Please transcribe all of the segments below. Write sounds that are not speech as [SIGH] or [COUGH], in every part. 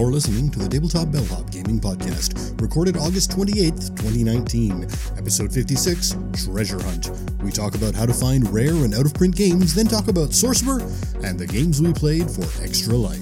You're listening to the Tabletop Bellhop Gaming Podcast, recorded August 28th, 2019, episode 56 Treasure Hunt. We talk about how to find rare and out of print games, then talk about Sorcerer and the games we played for Extra Life.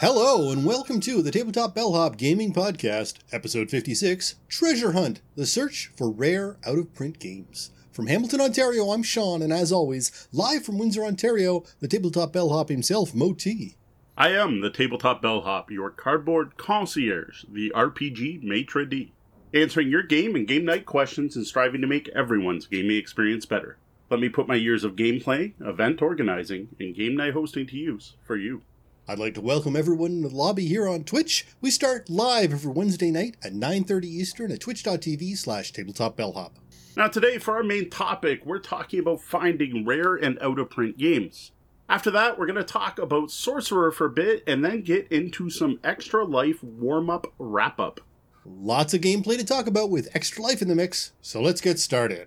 Hello, and welcome to the Tabletop Bellhop Gaming Podcast, episode 56 Treasure Hunt, the search for rare out of print games. From Hamilton, Ontario, I'm Sean, and as always, live from Windsor, Ontario, the tabletop bellhop himself, Mo T. I am the tabletop bellhop, your cardboard concierge, the RPG maitre d', answering your game and game night questions and striving to make everyone's gaming experience better. Let me put my years of gameplay, event organizing, and game night hosting to use for you. I'd like to welcome everyone in the lobby here on Twitch. We start live every Wednesday night at 9.30 Eastern at twitch.tv slash tabletopbellhop. Now, today, for our main topic, we're talking about finding rare and out of print games. After that, we're going to talk about Sorcerer for a bit and then get into some Extra Life warm up wrap up. Lots of gameplay to talk about with Extra Life in the mix, so let's get started.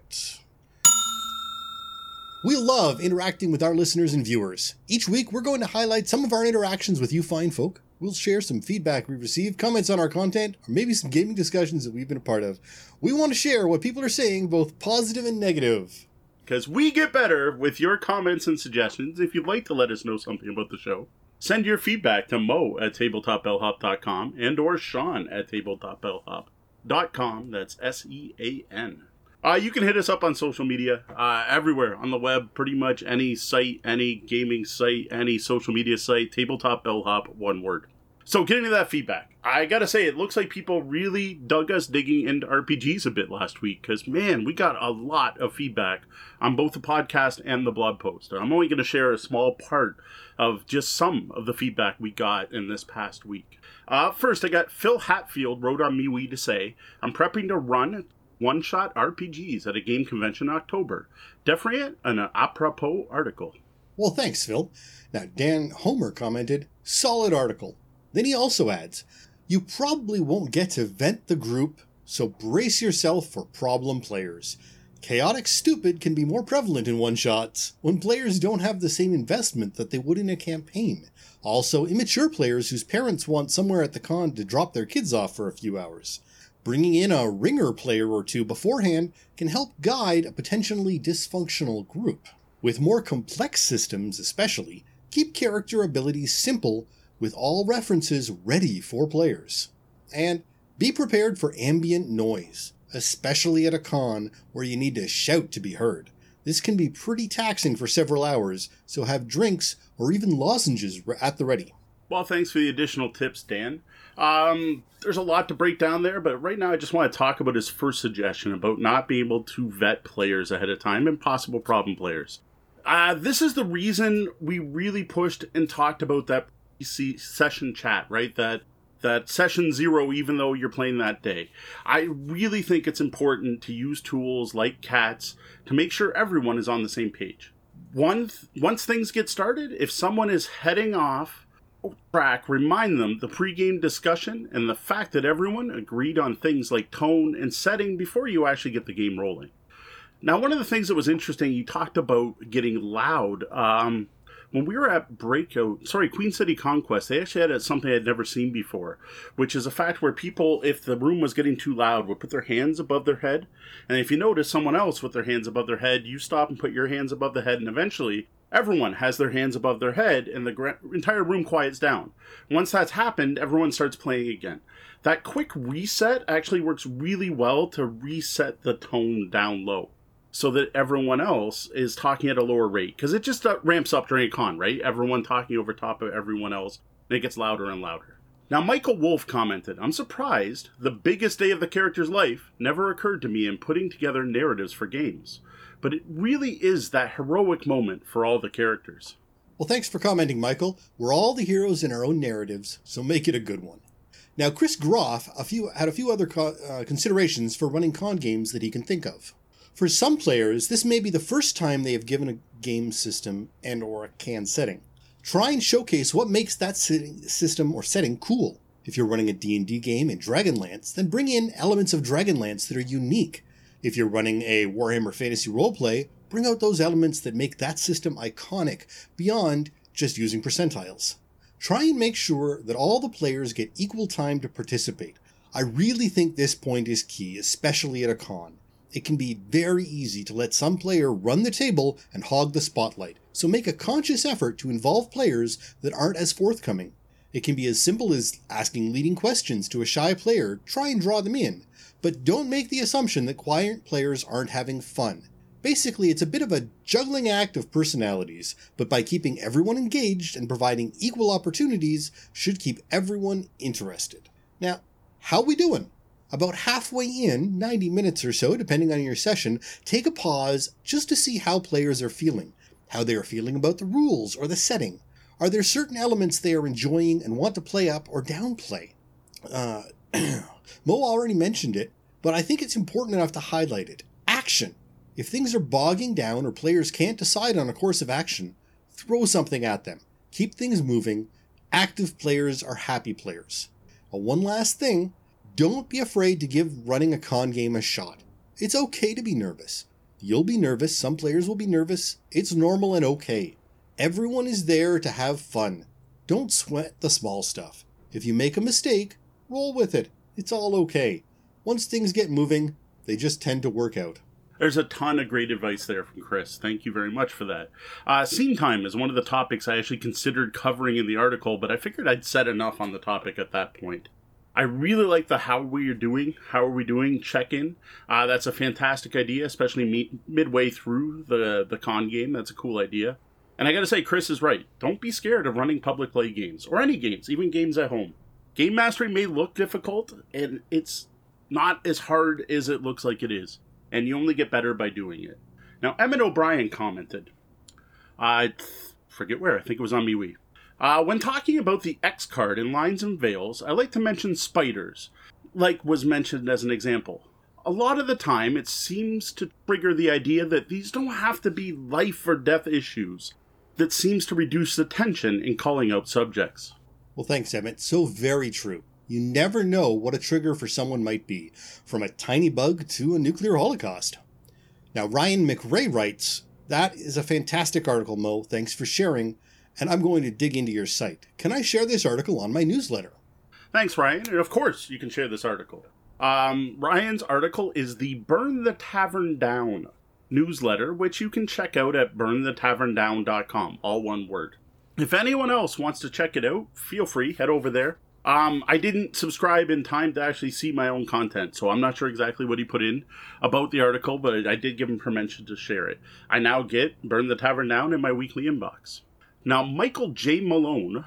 We love interacting with our listeners and viewers. Each week, we're going to highlight some of our interactions with you fine folk, We'll share some feedback we received, comments on our content, or maybe some gaming discussions that we've been a part of. We want to share what people are saying, both positive and negative. Because we get better with your comments and suggestions. If you'd like to let us know something about the show, send your feedback to mo at tabletopbellhop.com and or sean at tabletopbellhop.com. That's S-E-A-N. Uh, you can hit us up on social media, uh, everywhere on the web, pretty much any site, any gaming site, any social media site, tabletop bellhop, one word. So, getting to that feedback, I gotta say, it looks like people really dug us digging into RPGs a bit last week because, man, we got a lot of feedback on both the podcast and the blog post. I'm only gonna share a small part of just some of the feedback we got in this past week. Uh, first, I got Phil Hatfield wrote on MeWe to say, I'm prepping to run one shot RPGs at a game convention in October. Definitely an apropos article. Well, thanks, Phil. Now, Dan Homer commented, solid article. Then he also adds, You probably won't get to vent the group, so brace yourself for problem players. Chaotic stupid can be more prevalent in one shots when players don't have the same investment that they would in a campaign. Also, immature players whose parents want somewhere at the con to drop their kids off for a few hours. Bringing in a ringer player or two beforehand can help guide a potentially dysfunctional group. With more complex systems, especially, keep character abilities simple with all references ready for players. And be prepared for ambient noise, especially at a con where you need to shout to be heard. This can be pretty taxing for several hours, so have drinks or even lozenges at the ready. Well, thanks for the additional tips, Dan. Um, there's a lot to break down there, but right now I just want to talk about his first suggestion about not being able to vet players ahead of time and possible problem players. Uh, this is the reason we really pushed and talked about that session chat, right? That that session zero, even though you're playing that day. I really think it's important to use tools like cats to make sure everyone is on the same page. One, once things get started, if someone is heading off track, remind them the pregame discussion and the fact that everyone agreed on things like tone and setting before you actually get the game rolling. Now, one of the things that was interesting, you talked about getting loud. Um, when we were at Breakout, sorry, Queen City Conquest, they actually had something I'd never seen before, which is a fact where people, if the room was getting too loud, would put their hands above their head. And if you notice someone else with their hands above their head, you stop and put your hands above the head, and eventually everyone has their hands above their head, and the gra- entire room quiets down. Once that's happened, everyone starts playing again. That quick reset actually works really well to reset the tone down low so that everyone else is talking at a lower rate because it just uh, ramps up during a con, right? Everyone talking over top of everyone else, and it gets louder and louder. Now, Michael Wolf commented, I'm surprised the biggest day of the character's life never occurred to me in putting together narratives for games, but it really is that heroic moment for all the characters. Well, thanks for commenting, Michael. We're all the heroes in our own narratives, so make it a good one. Now, Chris Groff a few, had a few other co- uh, considerations for running con games that he can think of. For some players, this may be the first time they have given a game system and or a can setting. Try and showcase what makes that system or setting cool. If you're running a D&D game in Dragonlance, then bring in elements of Dragonlance that are unique. If you're running a Warhammer Fantasy roleplay, bring out those elements that make that system iconic beyond just using percentiles. Try and make sure that all the players get equal time to participate. I really think this point is key, especially at a con. It can be very easy to let some player run the table and hog the spotlight, so make a conscious effort to involve players that aren't as forthcoming. It can be as simple as asking leading questions to a shy player, try and draw them in, but don't make the assumption that quiet players aren't having fun. Basically, it's a bit of a juggling act of personalities, but by keeping everyone engaged and providing equal opportunities, should keep everyone interested. Now, how we doing? About halfway in, 90 minutes or so, depending on your session, take a pause just to see how players are feeling, how they are feeling about the rules or the setting. Are there certain elements they are enjoying and want to play up or downplay? Uh, [CLEARS THROAT] Mo already mentioned it, but I think it's important enough to highlight it. Action. If things are bogging down or players can't decide on a course of action, throw something at them. Keep things moving. Active players are happy players. Uh, one last thing don't be afraid to give running a con game a shot. It's okay to be nervous. You'll be nervous, some players will be nervous. It's normal and okay. Everyone is there to have fun. Don't sweat the small stuff. If you make a mistake, roll with it. It's all okay. Once things get moving, they just tend to work out. There's a ton of great advice there from Chris. Thank you very much for that. Uh, scene time is one of the topics I actually considered covering in the article, but I figured I'd said enough on the topic at that point. I really like the how we are doing, how are we doing check in. Uh, that's a fantastic idea, especially me- midway through the, the con game. That's a cool idea. And I gotta say, Chris is right. Don't be scared of running public play games, or any games, even games at home. Game mastery may look difficult, and it's not as hard as it looks like it is and you only get better by doing it. Now, Emmett O'Brien commented, I forget where, I think it was on MeWe. Uh, when talking about the X card in Lines and Veils, I like to mention spiders, like was mentioned as an example. A lot of the time, it seems to trigger the idea that these don't have to be life or death issues. That seems to reduce the tension in calling out subjects. Well, thanks, Emmett. So very true. You never know what a trigger for someone might be, from a tiny bug to a nuclear holocaust. Now, Ryan McRae writes, That is a fantastic article, Mo. Thanks for sharing. And I'm going to dig into your site. Can I share this article on my newsletter? Thanks, Ryan. And of course, you can share this article. Um, Ryan's article is the Burn the Tavern Down newsletter, which you can check out at burnthetaverndown.com, all one word. If anyone else wants to check it out, feel free, head over there. Um, I didn't subscribe in time to actually see my own content, so I'm not sure exactly what he put in about the article, but I did give him permission to share it. I now get Burn the Tavern Down in my weekly inbox. Now, Michael J. Malone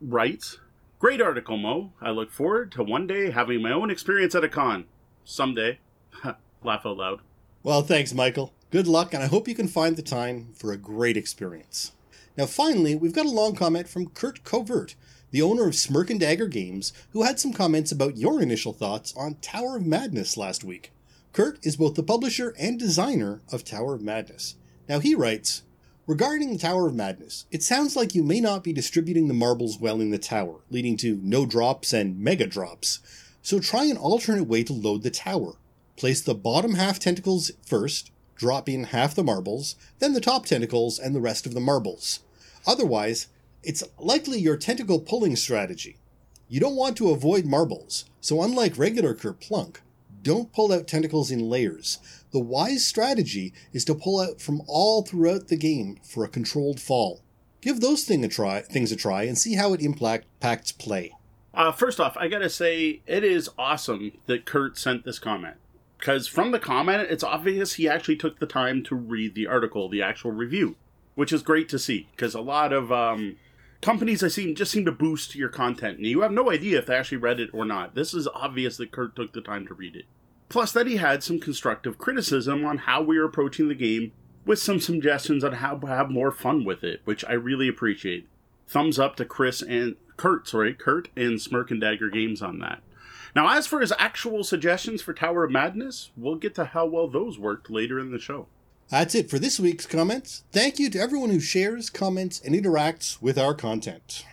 writes Great article, Mo. I look forward to one day having my own experience at a con. Someday. [LAUGHS] Laugh out loud. Well, thanks, Michael. Good luck, and I hope you can find the time for a great experience. Now, finally, we've got a long comment from Kurt Covert the owner of Smirk and Dagger Games, who had some comments about your initial thoughts on Tower of Madness last week. Kurt is both the publisher and designer of Tower of Madness. Now he writes, Regarding the Tower of Madness, it sounds like you may not be distributing the marbles well in the tower, leading to no drops and mega drops. So try an alternate way to load the tower. Place the bottom half tentacles first, drop in half the marbles, then the top tentacles and the rest of the marbles. Otherwise, it's likely your tentacle pulling strategy. You don't want to avoid marbles, so unlike regular Kerplunk, don't pull out tentacles in layers. The wise strategy is to pull out from all throughout the game for a controlled fall. Give those thing a try, things a try and see how it impacts play. Uh, first off, I gotta say, it is awesome that Kurt sent this comment. Because from the comment, it's obvious he actually took the time to read the article, the actual review, which is great to see. Because a lot of um, companies I seem just seem to boost your content, and you have no idea if they actually read it or not. This is obvious that Kurt took the time to read it. Plus, that he had some constructive criticism on how we are approaching the game, with some suggestions on how to have more fun with it, which I really appreciate. Thumbs up to Chris and Kurt, sorry, Kurt and Smirk and Dagger Games on that. Now, as for his actual suggestions for Tower of Madness, we'll get to how well those worked later in the show. That's it for this week's comments. Thank you to everyone who shares, comments, and interacts with our content.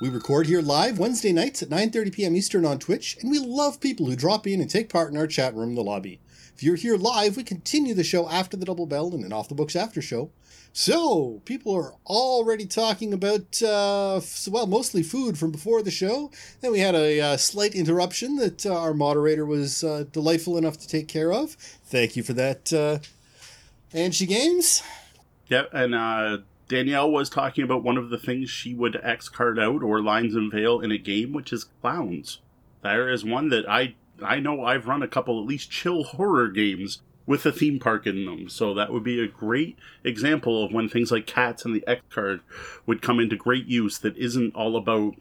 We record here live Wednesday nights at 9:30 p.m. Eastern on Twitch, and we love people who drop in and take part in our chat room, the lobby. If you're here live, we continue the show after the double bell and an off the books after show. So, people are already talking about, uh, well, mostly food from before the show. Then we had a uh, slight interruption that uh, our moderator was uh, delightful enough to take care of. Thank you for that, uh, Angie Games. Yep, and uh, Danielle was talking about one of the things she would X card out or lines and veil in a game, which is clowns. There is one that I I know I've run a couple at least chill horror games with a theme park in them. So that would be a great example of when things like cats and the X card would come into great use that isn't all about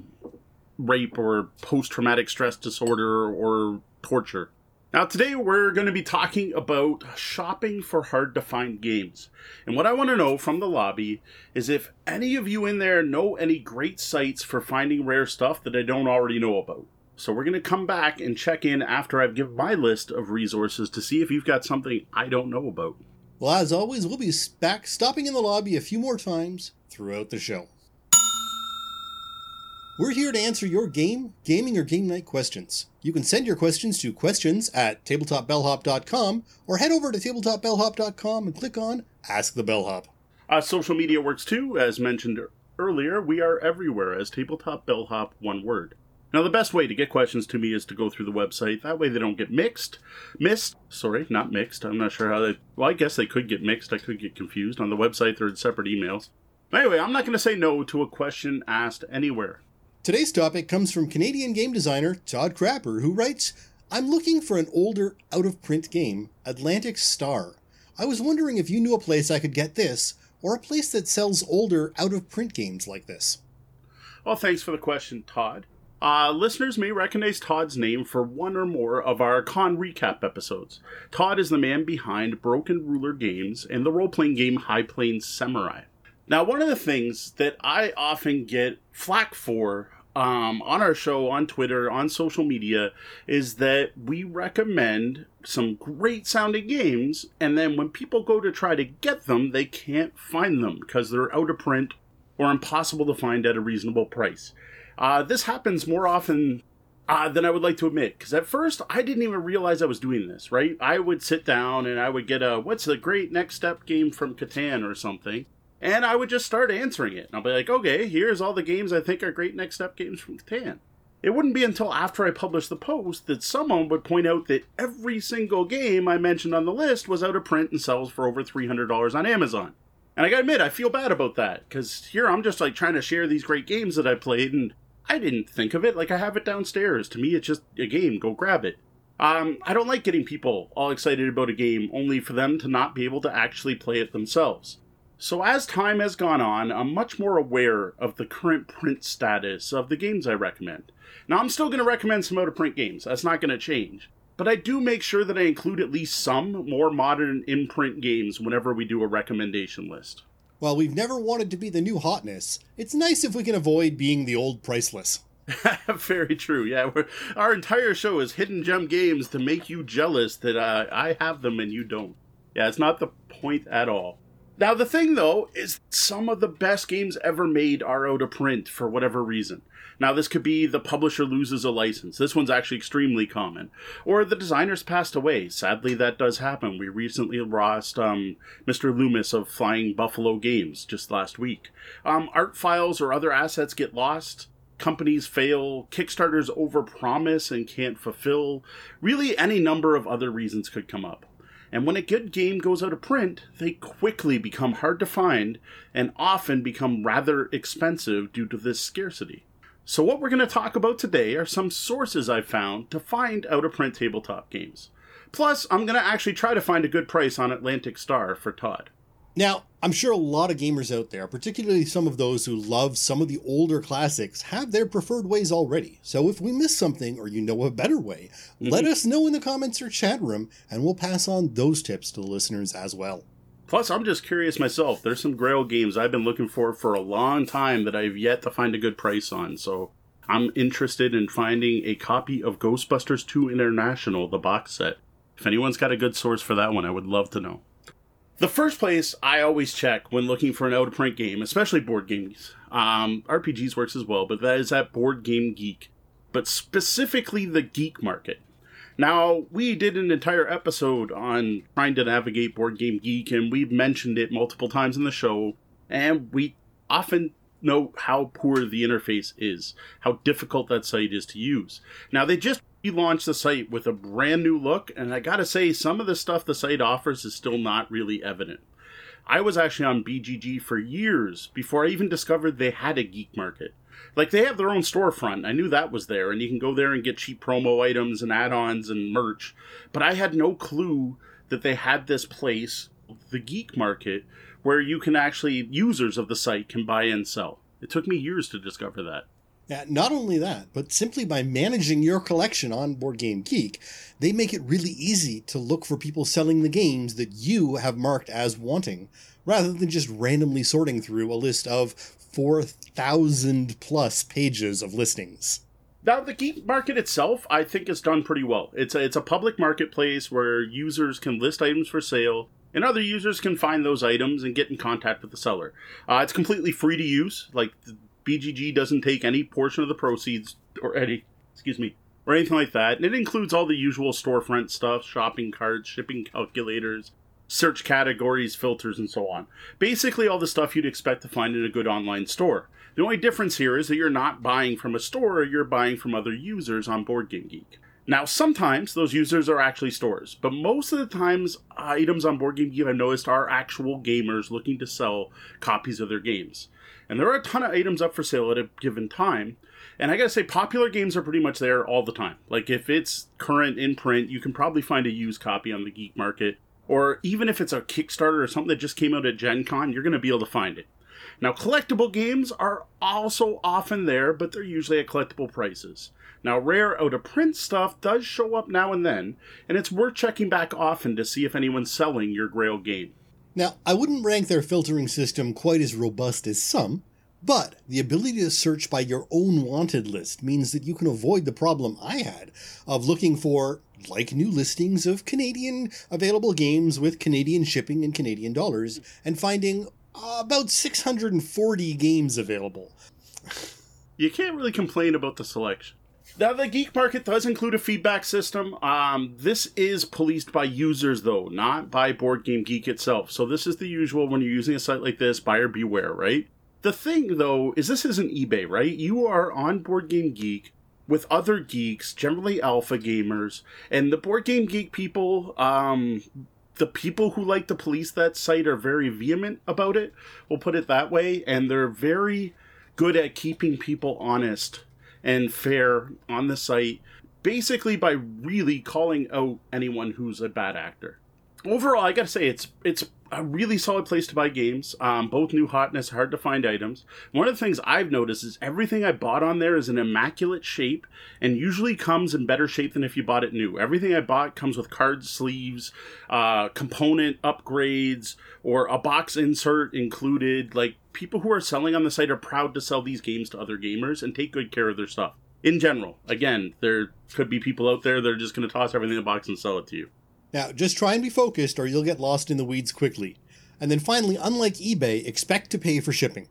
rape or post traumatic stress disorder or torture. Now, today we're going to be talking about shopping for hard to find games. And what I want to know from the lobby is if any of you in there know any great sites for finding rare stuff that I don't already know about. So we're going to come back and check in after I've given my list of resources to see if you've got something I don't know about. Well, as always, we'll be back stopping in the lobby a few more times throughout the show. We're here to answer your game, gaming, or game night questions. You can send your questions to questions at tabletopbellhop.com or head over to tabletopbellhop.com and click on Ask the Bellhop. Uh, social media works too. As mentioned earlier, we are everywhere as Tabletop Bellhop, one word. Now, the best way to get questions to me is to go through the website. That way they don't get mixed. Missed. Sorry, not mixed. I'm not sure how they. Well, I guess they could get mixed. I could get confused. On the website, they're in separate emails. Anyway, I'm not going to say no to a question asked anywhere. Today's topic comes from Canadian game designer Todd Crapper, who writes I'm looking for an older, out of print game, Atlantic Star. I was wondering if you knew a place I could get this, or a place that sells older, out of print games like this. Well, thanks for the question, Todd. Uh, listeners may recognize Todd's name for one or more of our con recap episodes. Todd is the man behind Broken Ruler Games and the role playing game High Plains Samurai. Now, one of the things that I often get flack for um, on our show, on Twitter, on social media, is that we recommend some great sounding games, and then when people go to try to get them, they can't find them because they're out of print or impossible to find at a reasonable price. Uh, this happens more often uh, than I would like to admit. Because at first, I didn't even realize I was doing this, right? I would sit down and I would get a, what's the great next step game from Catan or something? And I would just start answering it. And I'll be like, okay, here's all the games I think are great next step games from Catan. It wouldn't be until after I published the post that someone would point out that every single game I mentioned on the list was out of print and sells for over $300 on Amazon. And I gotta admit, I feel bad about that, because here I'm just like trying to share these great games that I played, and I didn't think of it. Like I have it downstairs. To me, it's just a game. Go grab it. Um, I don't like getting people all excited about a game only for them to not be able to actually play it themselves. So as time has gone on, I'm much more aware of the current print status of the games I recommend. Now I'm still going to recommend some out of print games. That's not going to change. But I do make sure that I include at least some more modern imprint games whenever we do a recommendation list. While we've never wanted to be the new hotness, it's nice if we can avoid being the old priceless. [LAUGHS] Very true. Yeah, our entire show is hidden gem games to make you jealous that uh, I have them and you don't. Yeah, it's not the point at all. Now, the thing though is some of the best games ever made are out of print for whatever reason. Now, this could be the publisher loses a license. This one's actually extremely common. Or the designers passed away. Sadly, that does happen. We recently lost um, Mr. Loomis of Flying Buffalo Games just last week. Um, art files or other assets get lost. Companies fail. Kickstarters overpromise and can't fulfill. Really, any number of other reasons could come up. And when a good game goes out of print, they quickly become hard to find and often become rather expensive due to this scarcity. So, what we're going to talk about today are some sources I've found to find out of print tabletop games. Plus, I'm going to actually try to find a good price on Atlantic Star for Todd. Now, I'm sure a lot of gamers out there, particularly some of those who love some of the older classics, have their preferred ways already. So if we miss something or you know a better way, mm-hmm. let us know in the comments or chat room, and we'll pass on those tips to the listeners as well. Plus, I'm just curious myself. There's some Grail games I've been looking for for a long time that I've yet to find a good price on. So I'm interested in finding a copy of Ghostbusters 2 International, the box set. If anyone's got a good source for that one, I would love to know. The first place I always check when looking for an out of print game, especially board games, um, RPGs works as well, but that is at Board Game Geek, but specifically the geek market. Now, we did an entire episode on trying to navigate Board Game Geek, and we've mentioned it multiple times in the show, and we often know how poor the interface is, how difficult that site is to use. Now, they just relaunched the site with a brand new look, and I gotta say, some of the stuff the site offers is still not really evident. I was actually on BGG for years before I even discovered they had a geek market. Like they have their own storefront. I knew that was there, and you can go there and get cheap promo items and add-ons and merch. But I had no clue that they had this place, the geek market, where you can actually users of the site can buy and sell. It took me years to discover that. Not only that, but simply by managing your collection on Board Game Geek, they make it really easy to look for people selling the games that you have marked as wanting, rather than just randomly sorting through a list of 4,000 plus pages of listings. Now, the geek market itself, I think, is done pretty well. It's a, it's a public marketplace where users can list items for sale, and other users can find those items and get in contact with the seller. Uh, it's completely free to use. Like BGG doesn't take any portion of the proceeds or any, excuse me, or anything like that. And it includes all the usual storefront stuff, shopping carts, shipping calculators, search categories, filters, and so on. Basically, all the stuff you'd expect to find in a good online store. The only difference here is that you're not buying from a store, you're buying from other users on BoardGameGeek. Now, sometimes those users are actually stores, but most of the times, items on BoardGameGeek I've noticed are actual gamers looking to sell copies of their games. And there are a ton of items up for sale at a given time. And I gotta say, popular games are pretty much there all the time. Like, if it's current in print, you can probably find a used copy on the geek market. Or even if it's a Kickstarter or something that just came out at Gen Con, you're gonna be able to find it. Now, collectible games are also often there, but they're usually at collectible prices. Now, rare out of print stuff does show up now and then, and it's worth checking back often to see if anyone's selling your grail game. Now, I wouldn't rank their filtering system quite as robust as some, but the ability to search by your own wanted list means that you can avoid the problem I had of looking for like new listings of Canadian available games with Canadian shipping and Canadian dollars and finding uh, about 640 games available. You can't really complain about the selection. Now, the geek market does include a feedback system. Um, this is policed by users, though, not by Board Game Geek itself. So, this is the usual when you're using a site like this buyer beware, right? The thing, though, is this isn't eBay, right? You are on Board Game Geek with other geeks, generally alpha gamers, and the Board Game Geek people, um, the people who like to police that site are very vehement about it. We'll put it that way, and they're very good at keeping people honest and fair on the site, basically by really calling out anyone who's a bad actor. Overall, I gotta say it's it's a really solid place to buy games. Um, both new hotness, hard to find items. One of the things I've noticed is everything I bought on there is an immaculate shape and usually comes in better shape than if you bought it new. Everything I bought comes with card sleeves, uh, component upgrades, or a box insert included. Like people who are selling on the site are proud to sell these games to other gamers and take good care of their stuff. In general, again, there could be people out there that are just going to toss everything in a box and sell it to you. Now, just try and be focused or you'll get lost in the weeds quickly. And then finally, unlike eBay, expect to pay for shipping.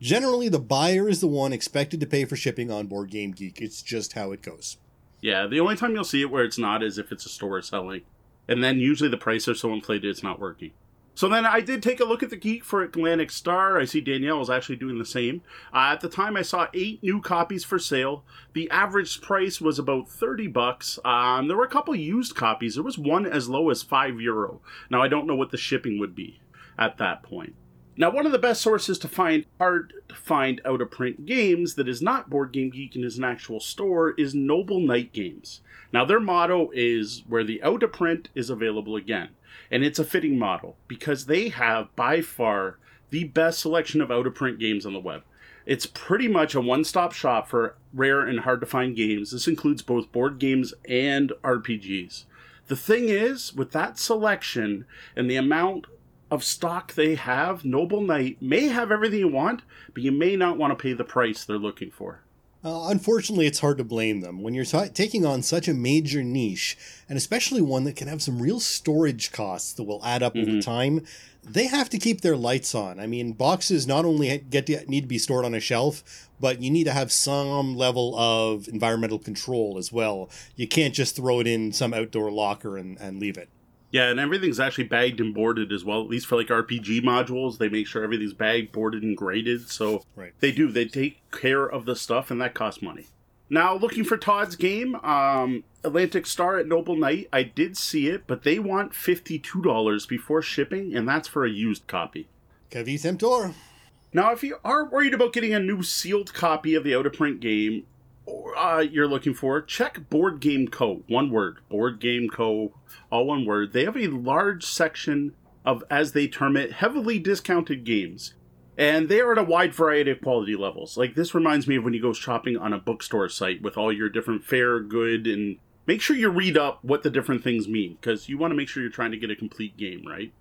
Generally, the buyer is the one expected to pay for shipping on Board Game Geek. It's just how it goes. Yeah, the only time you'll see it where it's not is if it's a store selling. And then usually the price are so inflated it's not working. So then I did take a look at the geek for Atlantic Star. I see Danielle is actually doing the same. Uh, at the time, I saw eight new copies for sale. The average price was about thirty bucks. Um, there were a couple used copies. There was one as low as five euro. Now I don't know what the shipping would be at that point. Now, one of the best sources to find hard to find out of print games that is not Board Game Geek and is an actual store is Noble Knight Games. Now, their motto is where the out of print is available again. And it's a fitting model because they have by far the best selection of out of print games on the web. It's pretty much a one stop shop for rare and hard to find games. This includes both board games and RPGs. The thing is, with that selection and the amount of stock they have, Noble Knight may have everything you want, but you may not want to pay the price they're looking for. Uh, unfortunately, it's hard to blame them. When you're t- taking on such a major niche, and especially one that can have some real storage costs that will add up mm-hmm. over time, they have to keep their lights on. I mean, boxes not only get to, need to be stored on a shelf, but you need to have some level of environmental control as well. You can't just throw it in some outdoor locker and, and leave it. Yeah, and everything's actually bagged and boarded as well. At least for like RPG modules, they make sure everything's bagged, boarded, and graded. So right. they do. They take care of the stuff, and that costs money. Now, looking for Todd's game, um, Atlantic Star at Noble Knight. I did see it, but they want fifty-two dollars before shipping, and that's for a used copy. Caveat emptor. Now, if you are worried about getting a new sealed copy of the out of print game, uh, you're looking for, check Board Game Co. One word, Board Game Co. All one word. They have a large section of, as they term it, heavily discounted games. And they are at a wide variety of quality levels. Like, this reminds me of when you go shopping on a bookstore site with all your different fair, good, and make sure you read up what the different things mean, because you want to make sure you're trying to get a complete game, right?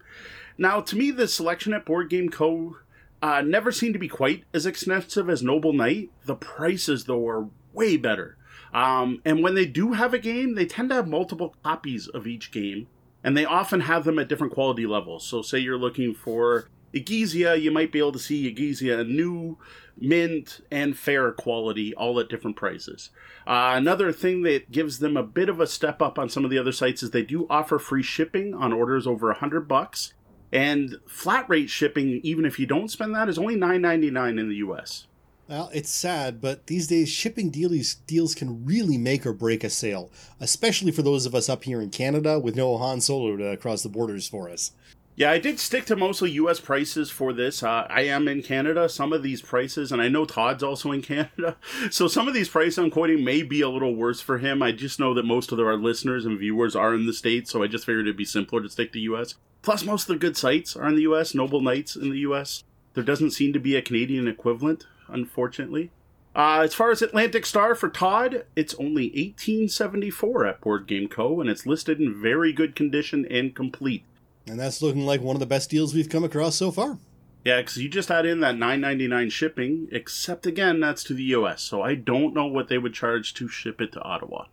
Now, to me, the selection at Board Game Co. Uh, never seemed to be quite as expensive as Noble Knight. The prices, though, are way better. Um, and when they do have a game, they tend to have multiple copies of each game, and they often have them at different quality levels. So, say you're looking for Egizia, you might be able to see Egizia new, mint, and fair quality, all at different prices. Uh, another thing that gives them a bit of a step up on some of the other sites is they do offer free shipping on orders over a hundred bucks, and flat rate shipping, even if you don't spend that, is only nine ninety nine in the U.S. Well, it's sad, but these days shipping deals deals can really make or break a sale, especially for those of us up here in Canada with no Han Solo to cross the borders for us. Yeah, I did stick to mostly U.S. prices for this. Uh, I am in Canada. Some of these prices, and I know Todd's also in [LAUGHS] Canada, so some of these prices I'm quoting may be a little worse for him. I just know that most of our listeners and viewers are in the states, so I just figured it'd be simpler to stick to U.S. Plus, most of the good sites are in the U.S. Noble Knights in the U.S. There doesn't seem to be a Canadian equivalent unfortunately. Uh, as far as Atlantic Star for Todd, it's only 1874 at Board Game Co. and it's listed in very good condition and complete. And that's looking like one of the best deals we've come across so far. Yeah, because you just add in that 9.99 shipping, except again that's to the U.S. So I don't know what they would charge to ship it to Ottawa.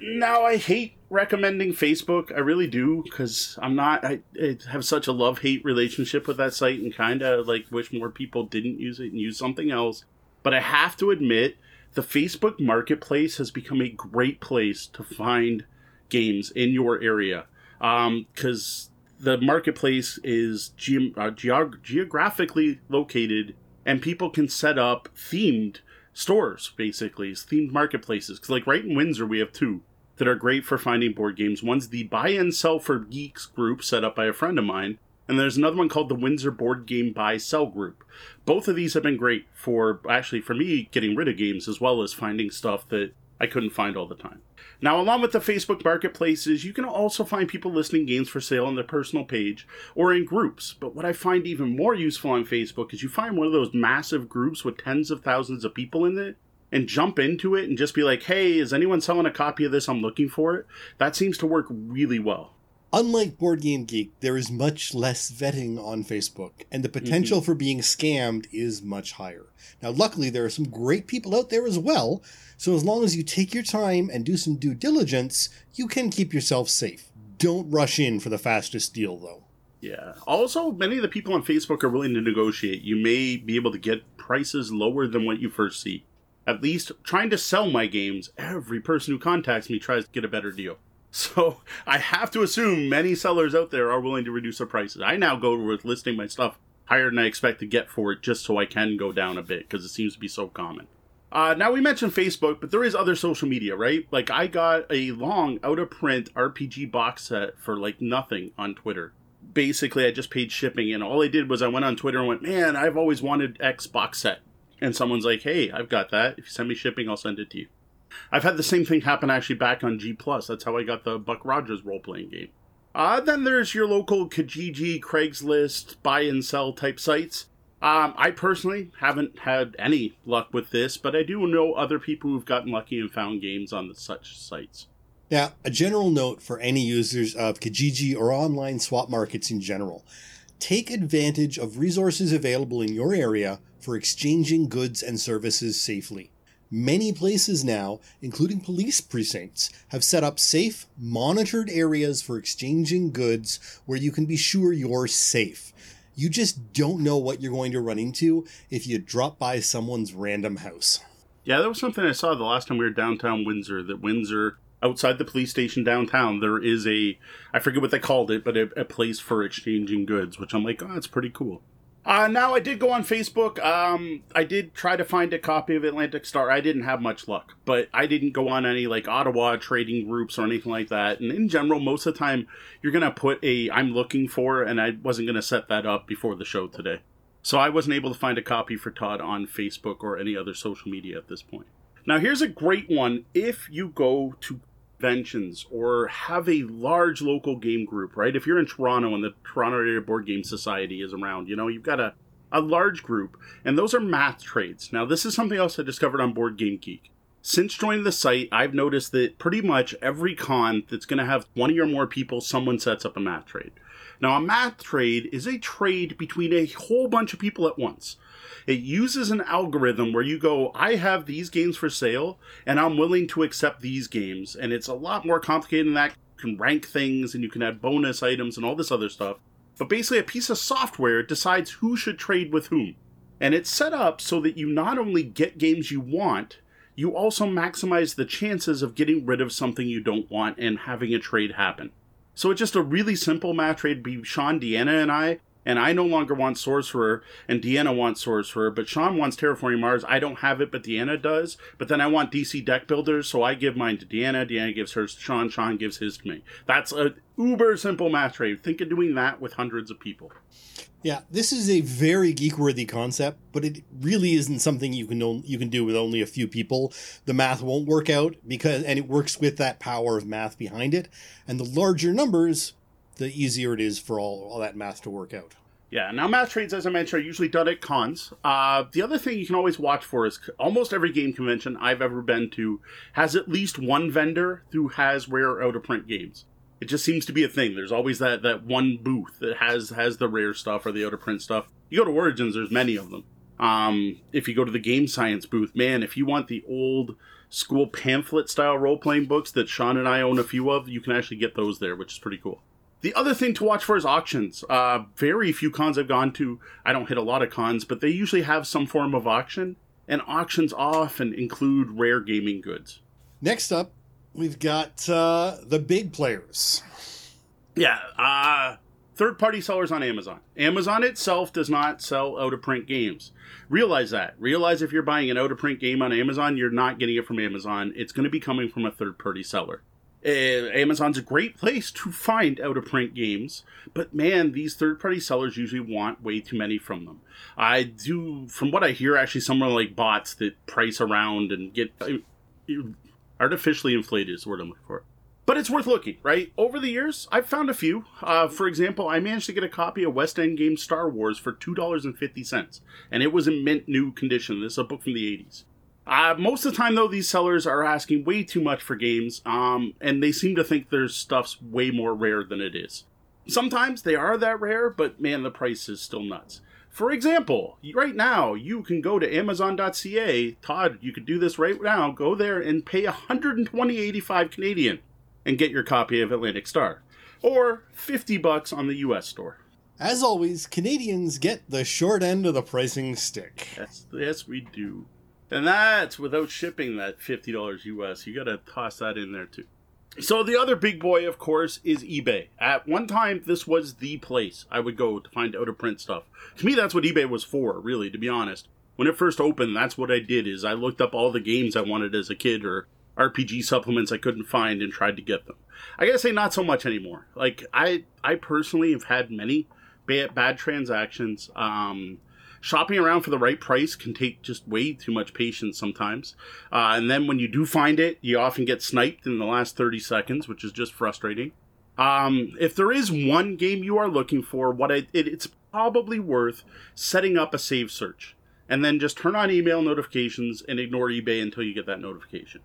Now I hate recommending Facebook. I really do because I'm not. I, I, have such a love hate relationship with that site and kind of like wish more people didn't use it and use something else. But I have to admit, the Facebook Marketplace has become a great place to find games in your area because um, the marketplace is ge- uh, geog- geographically located and people can set up themed stores basically themed marketplaces. Because like right in windsor we have two that are great for finding board games. One's the buy and sell for geeks group set up by a friend of mine and there's another one called the windsor board game buy sell group. Both of these have been great for actually for me getting rid of games as well as finding stuff that i couldn't find all the time now, along with the Facebook marketplaces, you can also find people listing games for sale on their personal page or in groups. But what I find even more useful on Facebook is you find one of those massive groups with tens of thousands of people in it and jump into it and just be like, hey, is anyone selling a copy of this? I'm looking for it. That seems to work really well. Unlike Board Game Geek, there is much less vetting on Facebook, and the potential mm-hmm. for being scammed is much higher. Now, luckily, there are some great people out there as well, so as long as you take your time and do some due diligence, you can keep yourself safe. Don't rush in for the fastest deal, though. Yeah. Also, many of the people on Facebook are willing to negotiate. You may be able to get prices lower than what you first see. At least trying to sell my games, every person who contacts me tries to get a better deal. So I have to assume many sellers out there are willing to reduce their prices. I now go with listing my stuff higher than I expect to get for it just so I can go down a bit because it seems to be so common. Uh, now we mentioned Facebook, but there is other social media, right? Like I got a long out of print RPG box set for like nothing on Twitter. Basically, I just paid shipping, and all I did was I went on Twitter and went, "Man, I've always wanted X box set," and someone's like, "Hey, I've got that. If you send me shipping, I'll send it to you." I've had the same thing happen actually back on G Plus. That's how I got the Buck Rogers role playing game. Uh, then there's your local Kijiji, Craigslist, buy and sell type sites. Um, I personally haven't had any luck with this, but I do know other people who've gotten lucky and found games on such sites. Now, a general note for any users of Kijiji or online swap markets in general take advantage of resources available in your area for exchanging goods and services safely. Many places now, including police precincts, have set up safe, monitored areas for exchanging goods where you can be sure you're safe. You just don't know what you're going to run into if you drop by someone's random house. Yeah, that was something I saw the last time we were downtown Windsor. That Windsor, outside the police station downtown, there is a, I forget what they called it, but a, a place for exchanging goods, which I'm like, oh, that's pretty cool. Uh, now I did go on Facebook. Um, I did try to find a copy of Atlantic Star. I didn't have much luck, but I didn't go on any like Ottawa trading groups or anything like that. And in general, most of the time, you're gonna put a "I'm looking for," and I wasn't gonna set that up before the show today, so I wasn't able to find a copy for Todd on Facebook or any other social media at this point. Now here's a great one if you go to conventions or have a large local game group, right? If you're in Toronto and the Toronto Area Board Game Society is around, you know, you've got a, a large group, and those are math trades. Now, this is something else I discovered on Board Game Geek. Since joining the site, I've noticed that pretty much every con that's going to have 20 or more people, someone sets up a math trade. Now, a math trade is a trade between a whole bunch of people at once. It uses an algorithm where you go, I have these games for sale, and I'm willing to accept these games. And it's a lot more complicated than that. You can rank things and you can add bonus items and all this other stuff. But basically, a piece of software decides who should trade with whom. And it's set up so that you not only get games you want, you also maximize the chances of getting rid of something you don't want and having a trade happen. So it's just a really simple math trade. Be Sean, Deanna, and I and I no longer want Sorcerer, and Deanna wants Sorcerer, but Sean wants Terraforming Mars. I don't have it, but Deanna does. But then I want DC deck builders, so I give mine to Deanna. Deanna gives hers to Sean. Sean gives his to me. That's a uber simple math trade. Think of doing that with hundreds of people. Yeah, this is a very geek-worthy concept, but it really isn't something you can you can do with only a few people. The math won't work out because, and it works with that power of math behind it. And the larger numbers, the easier it is for all, all that math to work out. Yeah, now math trades, as I mentioned, are usually done at cons. Uh, the other thing you can always watch for is almost every game convention I've ever been to has at least one vendor who has rare out of print games. It just seems to be a thing. There's always that, that one booth that has has the rare stuff or the out of print stuff. You go to Origins, there's many of them. Um, if you go to the Game Science booth, man, if you want the old school pamphlet style role playing books that Sean and I own a few of, you can actually get those there, which is pretty cool. The other thing to watch for is auctions. Uh, very few cons I've gone to. I don't hit a lot of cons, but they usually have some form of auction, and auctions often include rare gaming goods. Next up, we've got uh, the big players. Yeah, uh, third party sellers on Amazon. Amazon itself does not sell out of print games. Realize that. Realize if you're buying an out of print game on Amazon, you're not getting it from Amazon. It's going to be coming from a third party seller. Uh, Amazon's a great place to find out of print games, but man, these third party sellers usually want way too many from them. I do, from what I hear, actually, some are like bots that price around and get uh, artificially inflated, is the word I'm looking for. But it's worth looking, right? Over the years, I've found a few. Uh, for example, I managed to get a copy of West End Games Star Wars for $2.50, and it was in mint new condition. This is a book from the 80s. Uh, most of the time, though, these sellers are asking way too much for games, um, and they seem to think their stuff's way more rare than it is. Sometimes they are that rare, but man, the price is still nuts. For example, right now, you can go to Amazon.ca. Todd, you could do this right now. Go there and pay 120.85 Canadian and get your copy of Atlantic Star, or 50 bucks on the U.S. store. As always, Canadians get the short end of the pricing stick. Yes, yes, we do. And that's without shipping that $50 US. You got to toss that in there too. So the other big boy, of course, is eBay. At one time, this was the place I would go to find out of print stuff. To me, that's what eBay was for, really, to be honest. When it first opened, that's what I did is I looked up all the games I wanted as a kid or RPG supplements I couldn't find and tried to get them. I gotta say, not so much anymore. Like I, I personally have had many bad, bad transactions. Um, shopping around for the right price can take just way too much patience sometimes. Uh, and then when you do find it, you often get sniped in the last 30 seconds, which is just frustrating. Um, if there is one game you are looking for, what I, it, it's probably worth setting up a save search and then just turn on email notifications and ignore eBay until you get that notification.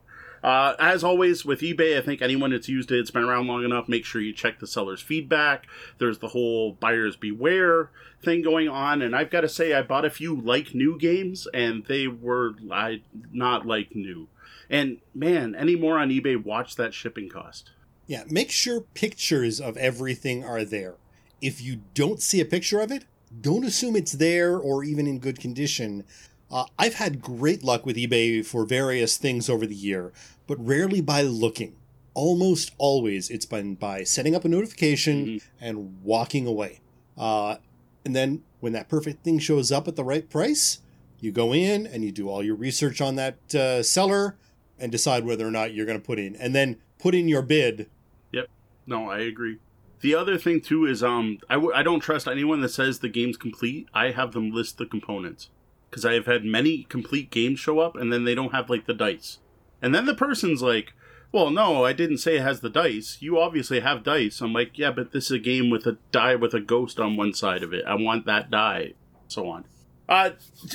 Uh, as always with eBay, I think anyone that's used it, it's been around long enough. Make sure you check the seller's feedback. There's the whole buyers beware thing going on, and I've got to say, I bought a few like new games, and they were I, not like new. And man, any more on eBay, watch that shipping cost. Yeah, make sure pictures of everything are there. If you don't see a picture of it, don't assume it's there or even in good condition. Uh, I've had great luck with eBay for various things over the year, but rarely by looking. Almost always it's been by setting up a notification mm-hmm. and walking away. Uh, and then when that perfect thing shows up at the right price, you go in and you do all your research on that uh, seller and decide whether or not you're going to put in, and then put in your bid. Yep. No, I agree. The other thing too is um I w- I don't trust anyone that says the game's complete. I have them list the components because I have had many complete games show up and then they don't have like the dice, and then the person's like, "Well, no, I didn't say it has the dice. You obviously have dice." I'm like, "Yeah, but this is a game with a die with a ghost on one side of it. I want that die." So on. Uh,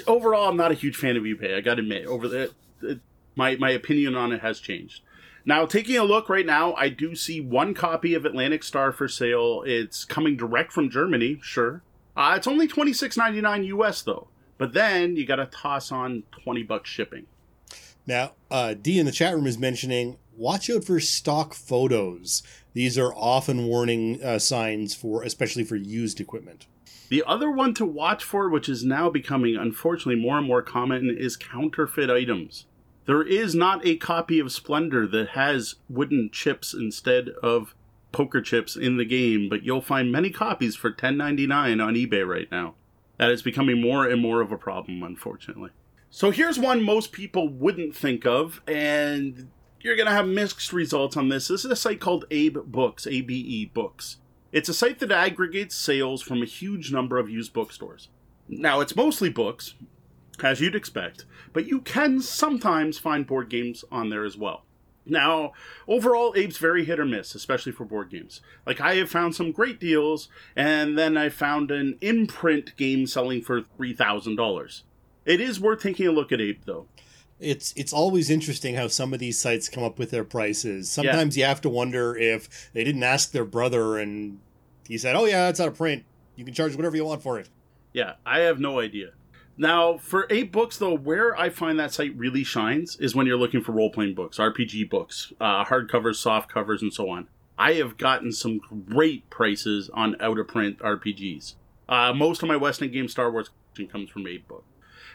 overall, I'm not a huge fan of eBay. I got to admit, over the, my my opinion on it has changed. Now, taking a look right now, I do see one copy of Atlantic Star for sale. It's coming direct from Germany, sure. Uh, it's only twenty six ninety nine US though. But then you got to toss on twenty bucks shipping. Now, uh, D in the chat room is mentioning watch out for stock photos. These are often warning uh, signs for, especially for used equipment. The other one to watch for, which is now becoming unfortunately more and more common, is counterfeit items. There is not a copy of Splendor that has wooden chips instead of poker chips in the game, but you'll find many copies for $10.99 on eBay right now. That is becoming more and more of a problem, unfortunately. So here's one most people wouldn't think of, and you're going to have mixed results on this. This is a site called Abe Books, A B E Books. It's a site that aggregates sales from a huge number of used bookstores. Now, it's mostly books, as you'd expect, but you can sometimes find board games on there as well. Now, overall, Abe's very hit or miss, especially for board games. Like, I have found some great deals, and then I found an imprint game selling for $3,000. It is worth taking a look at Abe, though. It's it's always interesting how some of these sites come up with their prices. Sometimes yeah. you have to wonder if they didn't ask their brother and he said, "Oh yeah, it's out of print. You can charge whatever you want for it." Yeah, I have no idea. Now, for Abe Books, though, where I find that site really shines is when you're looking for role playing books, RPG books, uh, hardcovers, soft covers, and so on. I have gotten some great prices on out of print RPGs. Uh, most of my West End Game Star Wars collection comes from Abe Book.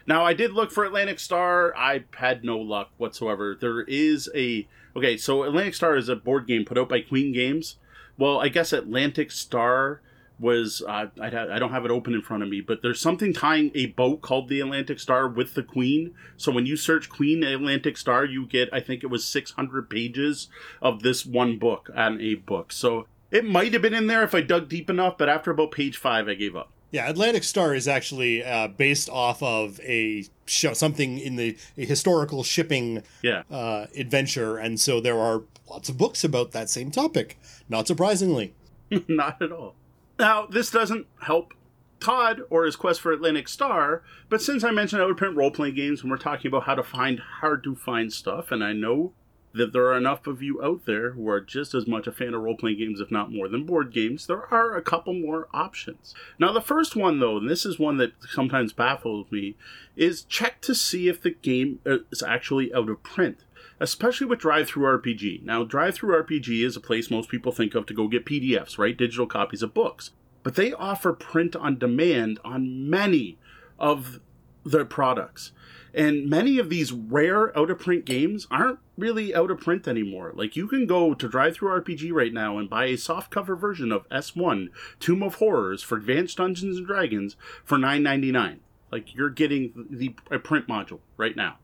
Now, I did look for Atlantic Star. I had no luck whatsoever. There is a. Okay, so Atlantic Star is a board game put out by Queen Games. Well, I guess Atlantic Star was uh, I, I don't have it open in front of me, but there's something tying a boat called the Atlantic Star with the Queen. So when you search Queen Atlantic Star, you get I think it was 600 pages of this one book on a book. So it might have been in there if I dug deep enough, but after about page five, I gave up. Yeah, Atlantic Star is actually uh, based off of a show, something in the historical shipping yeah. uh, adventure, and so there are lots of books about that same topic. Not surprisingly. [LAUGHS] Not at all. Now, this doesn't help Todd or his quest for Atlantic Star, but since I mentioned I would print role playing games when we're talking about how to find hard to find stuff, and I know that there are enough of you out there who are just as much a fan of role playing games, if not more, than board games, there are a couple more options. Now, the first one, though, and this is one that sometimes baffles me, is check to see if the game is actually out of print especially with DriveThruRPG. Now, DriveThruRPG is a place most people think of to go get PDFs, right? Digital copies of books. But they offer print on demand on many of their products. And many of these rare out of print games aren't really out of print anymore. Like you can go to DriveThruRPG right now and buy a softcover version of S1 Tomb of Horrors for Advanced Dungeons and Dragons for $9.99. Like you're getting the a print module right now.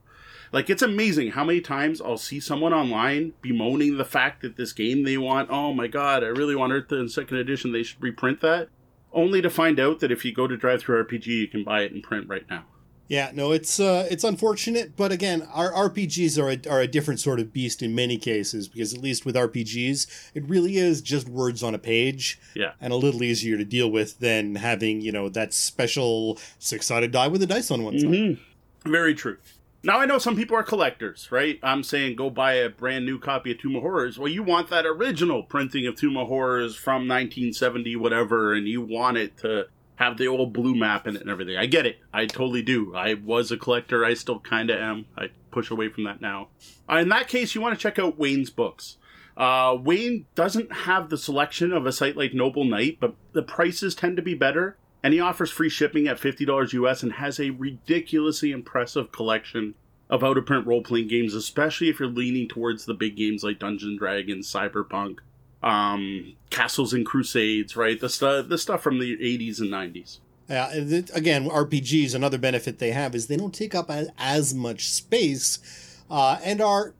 Like it's amazing how many times I'll see someone online bemoaning the fact that this game they want, oh my god, I really want Earth in second edition, they should reprint that. Only to find out that if you go to DriveThruRPG you can buy it in print right now. Yeah, no, it's uh, it's unfortunate, but again, our RPGs are a, are a different sort of beast in many cases because at least with RPGs, it really is just words on a page, yeah, and a little easier to deal with than having you know that special six sided die with a dice on one mm-hmm. side. Very true. Now I know some people are collectors, right? I'm saying go buy a brand new copy of Tomb of Horrors. Well, you want that original printing of Tomb of Horrors from 1970, whatever, and you want it to have the old blue map in it and everything. I get it. I totally do. I was a collector. I still kind of am. I push away from that now. Uh, in that case, you want to check out Wayne's books. Uh, Wayne doesn't have the selection of a site like Noble Knight, but the prices tend to be better. And he offers free shipping at $50 US and has a ridiculously impressive collection of out of print role playing games, especially if you're leaning towards the big games like Dungeons Dragons, Cyberpunk, um, Castles and Crusades, right? The stuff, the stuff from the 80s and 90s. Yeah, again, RPGs. Another benefit they have is they don't take up as, as much space, uh, and are,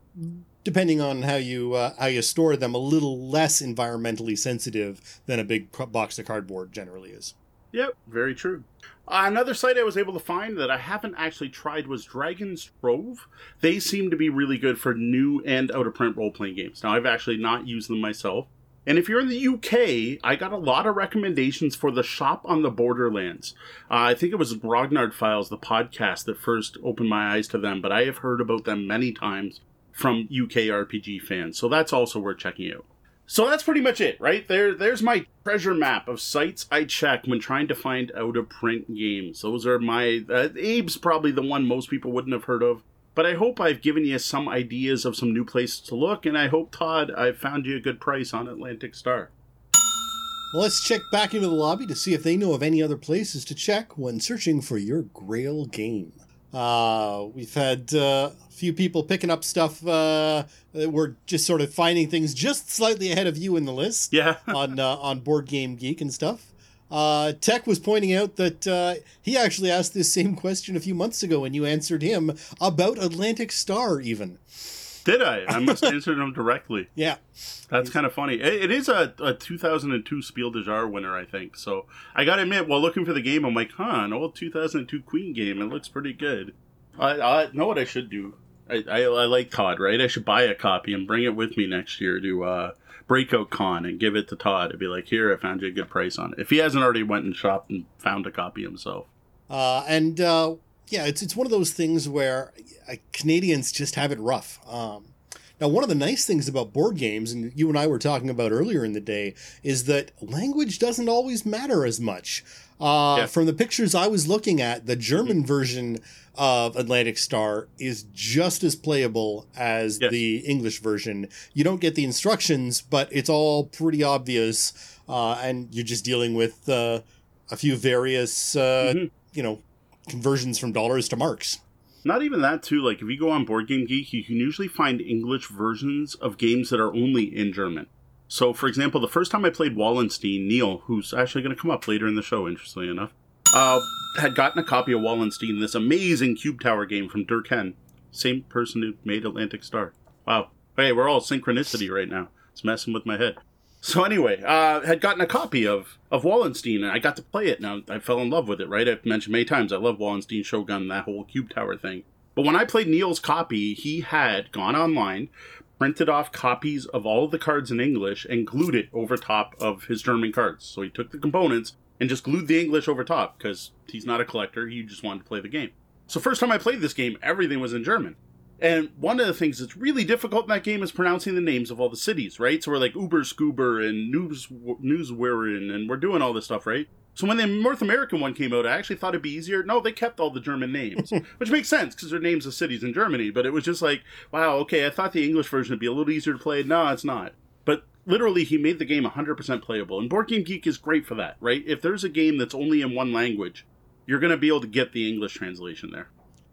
depending on how you uh, how you store them, a little less environmentally sensitive than a big box of cardboard generally is. Yep, very true. Uh, another site I was able to find that I haven't actually tried was Dragon's Trove. They seem to be really good for new and out of print role playing games. Now, I've actually not used them myself. And if you're in the UK, I got a lot of recommendations for the Shop on the Borderlands. Uh, I think it was Grognard Files, the podcast, that first opened my eyes to them, but I have heard about them many times from UK RPG fans. So that's also worth checking out. So that's pretty much it, right? There, there's my treasure map of sites I check when trying to find out of print games. Those are my. Uh, Abe's probably the one most people wouldn't have heard of. But I hope I've given you some ideas of some new places to look, and I hope, Todd, I've found you a good price on Atlantic Star. Well, let's check back into the lobby to see if they know of any other places to check when searching for your grail game. Uh, we've had uh, a few people picking up stuff. Uh, we're just sort of finding things just slightly ahead of you in the list. Yeah. [LAUGHS] on uh, on Board Game Geek and stuff. Uh, Tech was pointing out that uh, he actually asked this same question a few months ago, and you answered him about Atlantic Star, even. Did I? I must [LAUGHS] have answered him directly. Yeah. That's kind of funny. It, it is a, a 2002 Spiel des Jahres winner, I think. So I got to admit, while looking for the game, I'm like, huh, an old 2002 Queen game. It looks pretty good. I, I know what I should do. I, I, I like Todd, right? I should buy a copy and bring it with me next year to uh, Breakout Con and give it to Todd and be like, "Here, I found you a good price on it." If he hasn't already went and shopped and found a copy himself. Uh, and uh, yeah, it's it's one of those things where uh, Canadians just have it rough. Um, now, one of the nice things about board games, and you and I were talking about earlier in the day, is that language doesn't always matter as much. Uh, yeah. From the pictures I was looking at, the German mm-hmm. version of Atlantic Star is just as playable as yes. the English version. You don't get the instructions, but it's all pretty obvious, uh, and you're just dealing with uh, a few various, uh, mm-hmm. you know, conversions from dollars to marks. Not even that, too. Like, if you go on Board Game Geek, you can usually find English versions of games that are only in German. So, for example, the first time I played Wallenstein, Neil, who's actually going to come up later in the show, interestingly enough, uh, had gotten a copy of Wallenstein, this amazing Cube Tower game from Dirk Henn. Same person who made Atlantic Star. Wow. Hey, we're all synchronicity right now. It's messing with my head. So anyway, uh, had gotten a copy of of Wallenstein, and I got to play it. Now I fell in love with it. Right, I've mentioned many times I love Wallenstein, Shogun, that whole Cube Tower thing. But when I played Neil's copy, he had gone online, printed off copies of all of the cards in English, and glued it over top of his German cards. So he took the components and just glued the English over top because he's not a collector. He just wanted to play the game. So first time I played this game, everything was in German. And one of the things that's really difficult in that game is pronouncing the names of all the cities, right? So we're like Uber Scoober and News Newswaren, and we're doing all this stuff, right? So when the North American one came out, I actually thought it'd be easier. No, they kept all the German names, [LAUGHS] which makes sense because they're names of cities in Germany. But it was just like, wow, okay, I thought the English version would be a little easier to play. No, it's not. But literally he made the game 100% playable and board game geek is great for that right if there's a game that's only in one language you're going to be able to get the english translation there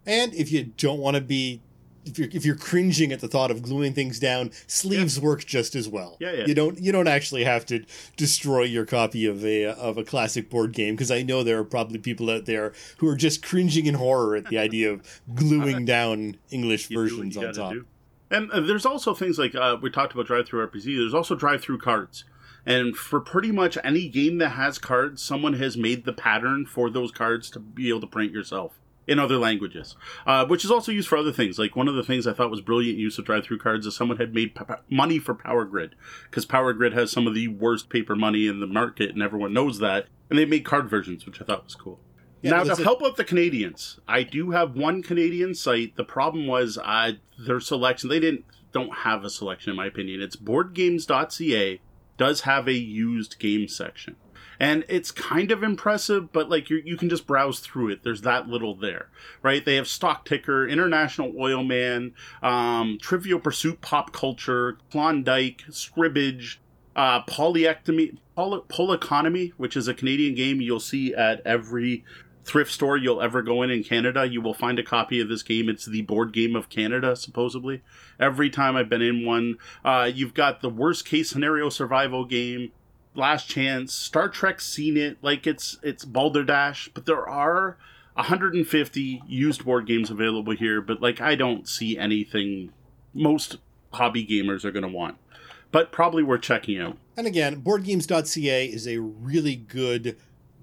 and if you don't want to be if you're if you're cringing at the thought of gluing things down, sleeves yeah. work just as well. Yeah, yeah. You don't you don't actually have to destroy your copy of a of a classic board game because I know there are probably people out there who are just cringing in horror at the [LAUGHS] idea of gluing [LAUGHS] down English versions on top. Do. And uh, there's also things like uh, we talked about DriveThruRPG. There's also drive-through cards. And for pretty much any game that has cards, someone has made the pattern for those cards to be able to print yourself in other languages, uh, which is also used for other things. Like one of the things I thought was brilliant use of drive through cards is someone had made p- money for Power Grid because Power Grid has some of the worst paper money in the market, and everyone knows that. And they made card versions, which I thought was cool. Yeah, now to help out the Canadians, I do have one Canadian site. The problem was uh, their selection. They didn't don't have a selection in my opinion. It's boardgames.ca does have a used game section. And it's kind of impressive, but like you can just browse through it. There's that little there, right? They have Stock Ticker, International Oil Man, um, Trivial Pursuit, Pop Culture, Klondike, Scribbage, uh, Polyectomy, Poly, Polyconomy, which is a Canadian game you'll see at every thrift store you'll ever go in in Canada. You will find a copy of this game. It's the board game of Canada, supposedly. Every time I've been in one, uh, you've got the worst case scenario survival game, Last Chance, Star Trek Seen It, like it's it's Balderdash, but there are 150 used board games available here. But like I don't see anything most hobby gamers are going to want. But probably worth checking out. And again, boardgames.ca is a really good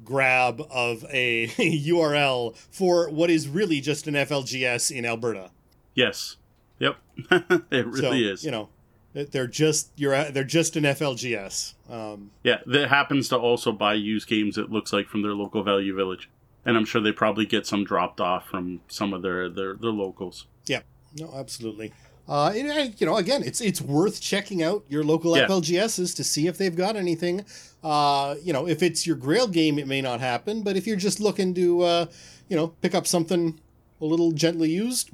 grab of a [LAUGHS] URL for what is really just an FLGS in Alberta. Yes. Yep. [LAUGHS] it really so, is. You know, they're just you're they're just an FLGS. Um, Yeah, that happens to also buy used games. It looks like from their local value village, and I'm sure they probably get some dropped off from some of their their, their locals. yeah, no, absolutely. Uh, and, you know, again, it's it's worth checking out your local Yeah. FLGSs to see if they've got anything. Uh, you know, if it's your Grail game, it may not happen, but if you're just looking to, uh, you know, pick up something a little gently used,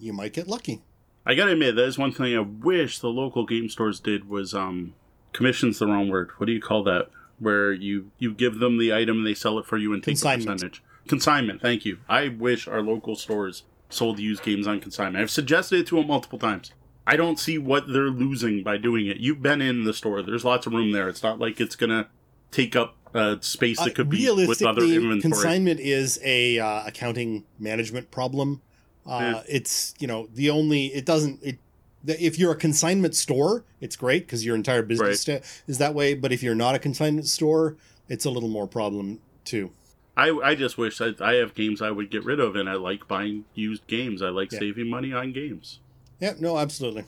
you might get lucky. I gotta admit, that is one thing I wish the local game stores did was um, commission's the wrong word. What do you call that? Where you you give them the item and they sell it for you and take a percentage. Consignment. Thank you. I wish our local stores sold used games on consignment. I've suggested it to them multiple times. I don't see what they're losing by doing it. You've been in the store. There's lots of room there. It's not like it's gonna take up uh, space that could be with other inventory. consignment is a uh, accounting management problem. Uh, It's you know the only it doesn't it. If you're a consignment store, it's great because your entire business sta- is that way. But if you're not a consignment store, it's a little more problem too. I, I just wish I, I have games I would get rid of, and I like buying used games. I like Yeah. saving money on games. Yeah, no, absolutely.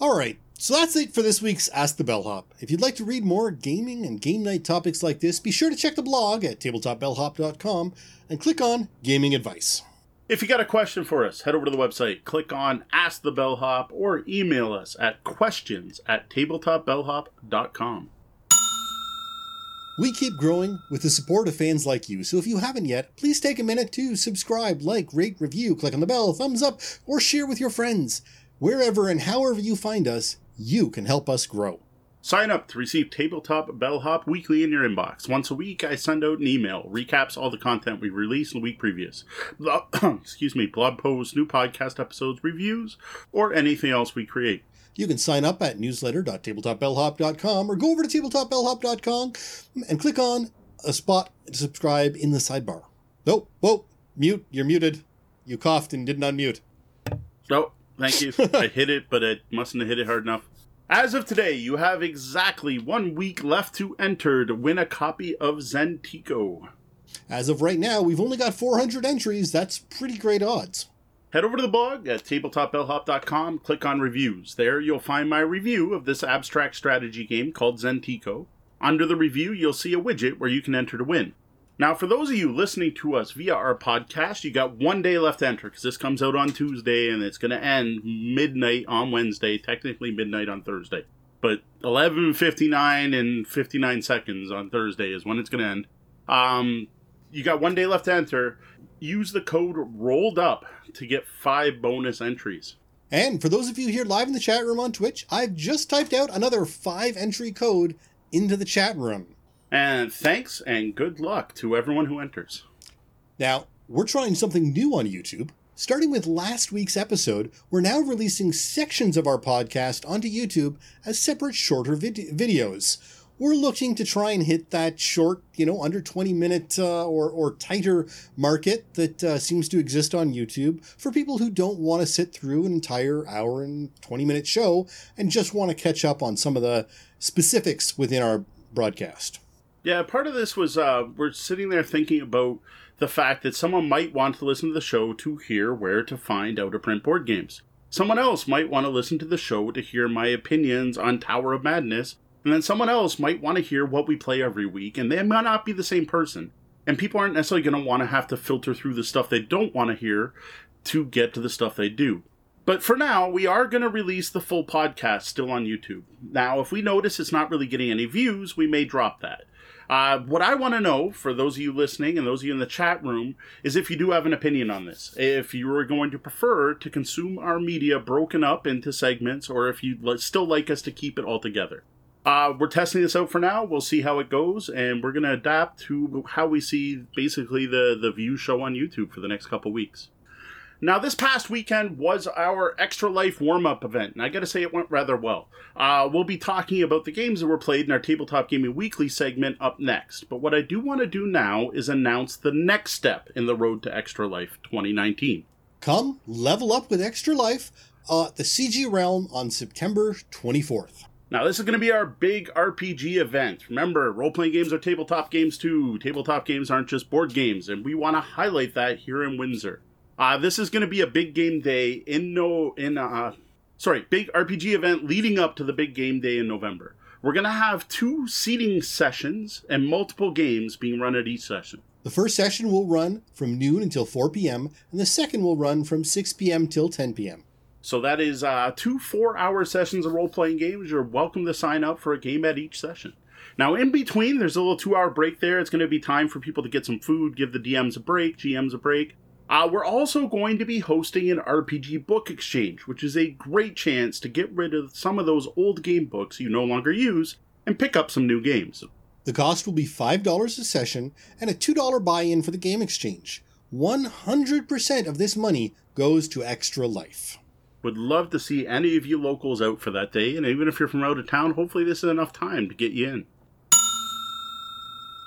All right, so that's it for this week's Ask the Bellhop. If you'd like to read more gaming and game night topics like this, be sure to check the blog at tabletopbellhop.com and click on Gaming Advice. If you got a question for us, head over to the website, click on Ask the Bellhop, or email us at questions at tabletopbellhop.com. We keep growing with the support of fans like you, so if you haven't yet, please take a minute to subscribe, like, rate, review, click on the bell, thumbs up, or share with your friends. Wherever and however you find us, you can help us grow. Sign up to receive Tabletop Bellhop weekly in your inbox. Once a week, I send out an email, recaps all the content we released in the week previous. [COUGHS] Excuse me, blog posts, new podcast episodes, reviews, or anything else we create. You can sign up at newsletter.tabletopbellhop.com or go over to tabletopbellhop.com and click on a spot to subscribe in the sidebar. Nope, whoa, mute, you're muted. You coughed and didn't unmute. Nope, thank you. [LAUGHS] I hit it, but I mustn't have hit it hard enough. As of today, you have exactly one week left to enter to win a copy of Zentico. As of right now, we've only got 400 entries. That's pretty great odds. Head over to the blog at tabletopbellhop.com, click on reviews. There you'll find my review of this abstract strategy game called Zentico. Under the review, you'll see a widget where you can enter to win. Now, for those of you listening to us via our podcast, you got one day left to enter because this comes out on Tuesday and it's going to end midnight on Wednesday, technically midnight on Thursday. But 11:59 and 59 seconds on Thursday is when it's going to end. Um, you got one day left to enter. Use the code rolled up to get five bonus entries. And for those of you here live in the chat room on Twitch, I've just typed out another five entry code into the chat room. And thanks and good luck to everyone who enters. Now, we're trying something new on YouTube. Starting with last week's episode, we're now releasing sections of our podcast onto YouTube as separate shorter vid- videos. We're looking to try and hit that short, you know, under 20 minute uh, or, or tighter market that uh, seems to exist on YouTube for people who don't want to sit through an entire hour and 20 minute show and just want to catch up on some of the specifics within our broadcast. Yeah, part of this was uh, we're sitting there thinking about the fact that someone might want to listen to the show to hear where to find out of print board games. Someone else might want to listen to the show to hear my opinions on Tower of Madness, and then someone else might want to hear what we play every week, and they might not be the same person. And people aren't necessarily going to want to have to filter through the stuff they don't want to hear to get to the stuff they do. But for now, we are going to release the full podcast still on YouTube. Now, if we notice it's not really getting any views, we may drop that. Uh, what I want to know, for those of you listening and those of you in the chat room, is if you do have an opinion on this. If you are going to prefer to consume our media broken up into segments, or if you'd still like us to keep it all together. Uh, we're testing this out for now. We'll see how it goes, and we're going to adapt to how we see basically the, the view show on YouTube for the next couple weeks. Now, this past weekend was our Extra Life warm up event, and I gotta say it went rather well. Uh, we'll be talking about the games that were played in our Tabletop Gaming Weekly segment up next, but what I do want to do now is announce the next step in the road to Extra Life 2019. Come level up with Extra Life uh, the CG Realm on September 24th. Now, this is going to be our big RPG event. Remember, role playing games are tabletop games too. Tabletop games aren't just board games, and we want to highlight that here in Windsor. Uh, this is going to be a big game day in no in uh, sorry, big RPG event leading up to the big game day in November. We're going to have two seating sessions and multiple games being run at each session. The first session will run from noon until 4 p.m., and the second will run from 6 p.m. till 10 p.m. So that is uh, two four hour sessions of role playing games. You're welcome to sign up for a game at each session. Now, in between, there's a little two hour break there. It's going to be time for people to get some food, give the DMs a break, GMs a break. Uh, we're also going to be hosting an RPG book exchange, which is a great chance to get rid of some of those old game books you no longer use and pick up some new games. The cost will be $5 a session and a $2 buy in for the game exchange. 100% of this money goes to Extra Life. Would love to see any of you locals out for that day, and even if you're from out of town, hopefully this is enough time to get you in.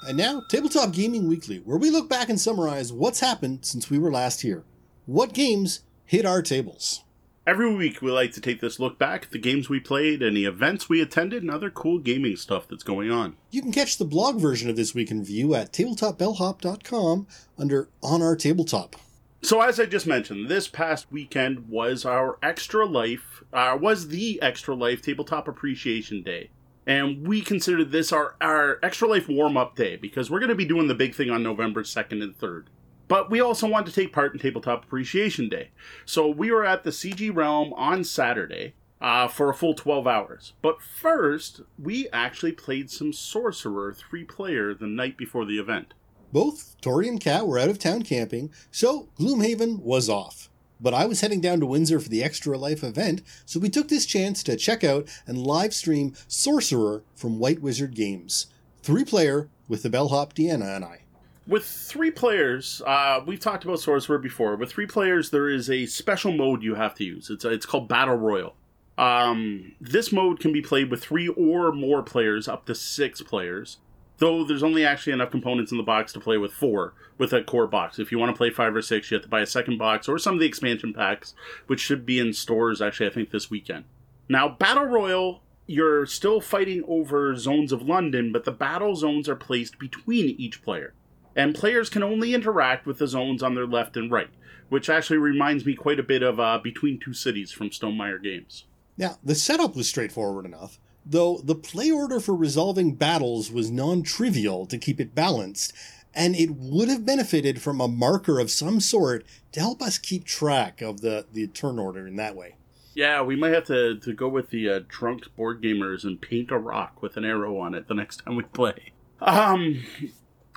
And now, Tabletop Gaming Weekly, where we look back and summarize what's happened since we were last here. What games hit our tables? Every week, we like to take this look back at the games we played, any events we attended, and other cool gaming stuff that's going on. You can catch the blog version of this week in view at tabletopbellhop.com under On Our Tabletop. So, as I just mentioned, this past weekend was our Extra Life, uh, was the Extra Life Tabletop Appreciation Day and we considered this our, our extra life warm-up day because we're going to be doing the big thing on november 2nd and 3rd but we also wanted to take part in tabletop appreciation day. So we were at the cg realm on saturday uh, for a full 12 hours. But first we actually played some sorcerer three player the night before the event. Both tori and kat were out of town camping so gloomhaven was off but I was heading down to Windsor for the Extra Life event, so we took this chance to check out and live stream Sorcerer from White Wizard Games. Three player with the bellhop Deanna and I. With three players, uh, we've talked about Sorcerer before. With three players, there is a special mode you have to use. It's, it's called Battle Royal. Um, this mode can be played with three or more players, up to six players though there's only actually enough components in the box to play with four with a core box. If you want to play five or six, you have to buy a second box or some of the expansion packs, which should be in stores actually, I think, this weekend. Now, Battle Royal, you're still fighting over zones of London, but the battle zones are placed between each player. And players can only interact with the zones on their left and right, which actually reminds me quite a bit of uh, Between Two Cities from Stonemaier Games. Now, the setup was straightforward enough though the play order for resolving battles was non trivial to keep it balanced, and it would have benefited from a marker of some sort to help us keep track of the, the turn order in that way. Yeah, we might have to, to go with the uh, drunk board gamers and paint a rock with an arrow on it the next time we play. Um,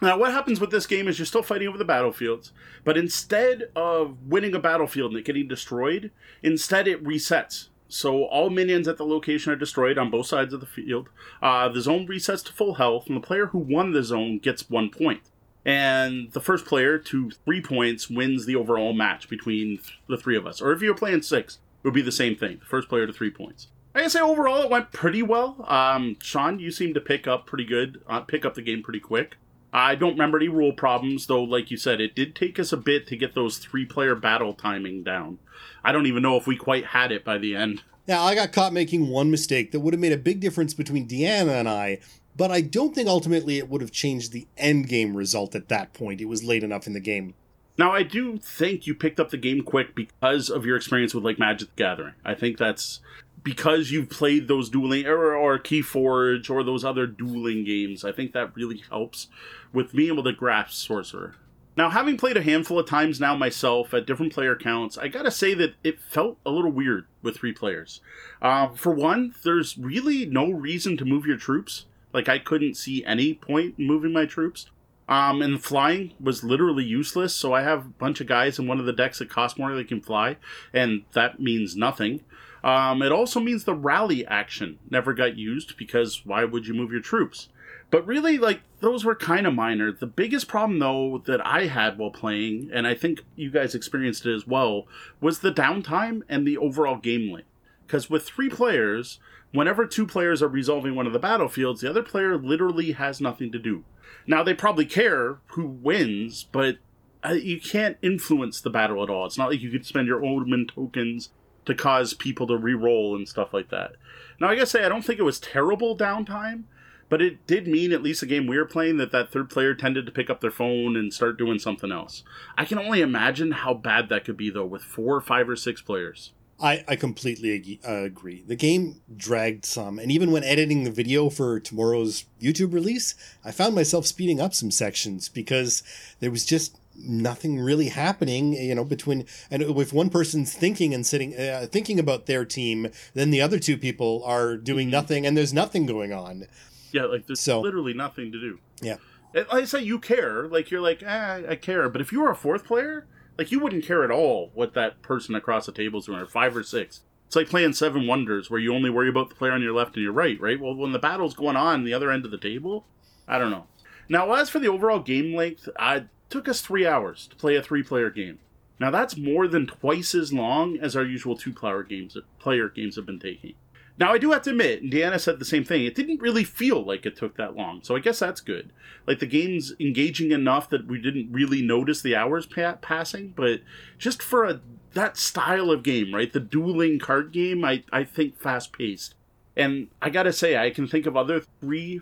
now, what happens with this game is you're still fighting over the battlefields, but instead of winning a battlefield and it getting destroyed, instead it resets. So all minions at the location are destroyed on both sides of the field. Uh, the zone resets to full health, and the player who won the zone gets one point. And the first player to three points wins the overall match between the three of us. Or if you're playing six, it would be the same thing. The first player to three points. I can say overall it went pretty well. Um, Sean, you seem to pick up pretty good, uh, pick up the game pretty quick. I don't remember any rule problems, though, like you said, it did take us a bit to get those three player battle timing down. I don't even know if we quite had it by the end. Now, I got caught making one mistake that would have made a big difference between Deanna and I, but I don't think ultimately it would have changed the end game result at that point. It was late enough in the game. Now, I do think you picked up the game quick because of your experience with like Magic the Gathering. I think that's because you've played those dueling or, or Keyforge or those other dueling games, I think that really helps with being able to grasp Sorcerer. Now, having played a handful of times now myself at different player counts, I gotta say that it felt a little weird with three players. Uh, for one, there's really no reason to move your troops. Like, I couldn't see any point in moving my troops. Um, and flying was literally useless, so I have a bunch of guys in one of the decks that cost more they can fly, and that means nothing. Um, it also means the rally action never got used because why would you move your troops? But really, like, those were kind of minor. The biggest problem, though, that I had while playing, and I think you guys experienced it as well, was the downtime and the overall game length. Because with three players, whenever two players are resolving one of the battlefields, the other player literally has nothing to do. Now, they probably care who wins, but uh, you can't influence the battle at all. It's not like you could spend your Omen tokens to cause people to re-roll and stuff like that. Now, I gotta say, I don't think it was terrible downtime, but it did mean, at least the game we were playing, that that third player tended to pick up their phone and start doing something else. I can only imagine how bad that could be, though, with four, or five, or six players. I, I completely uh, agree. The game dragged some, and even when editing the video for tomorrow's YouTube release, I found myself speeding up some sections because there was just nothing really happening you know between and if one person's thinking and sitting uh, thinking about their team then the other two people are doing mm-hmm. nothing and there's nothing going on yeah like there's so, literally nothing to do yeah like i say you care like you're like ah, i care but if you were a fourth player like you wouldn't care at all what that person across the table's doing or five or six it's like playing Seven Wonders, where you only worry about the player on your left and your right, right? Well, when the battle's going on the other end of the table, I don't know. Now, as for the overall game length, I took us three hours to play a three-player game. Now, that's more than twice as long as our usual two-player games player games have been taking. Now, I do have to admit, and Deanna said the same thing, it didn't really feel like it took that long, so I guess that's good. Like, the game's engaging enough that we didn't really notice the hours pa- passing, but just for a that style of game, right? The dueling card game, I, I think fast paced. And I gotta say, I can think of other three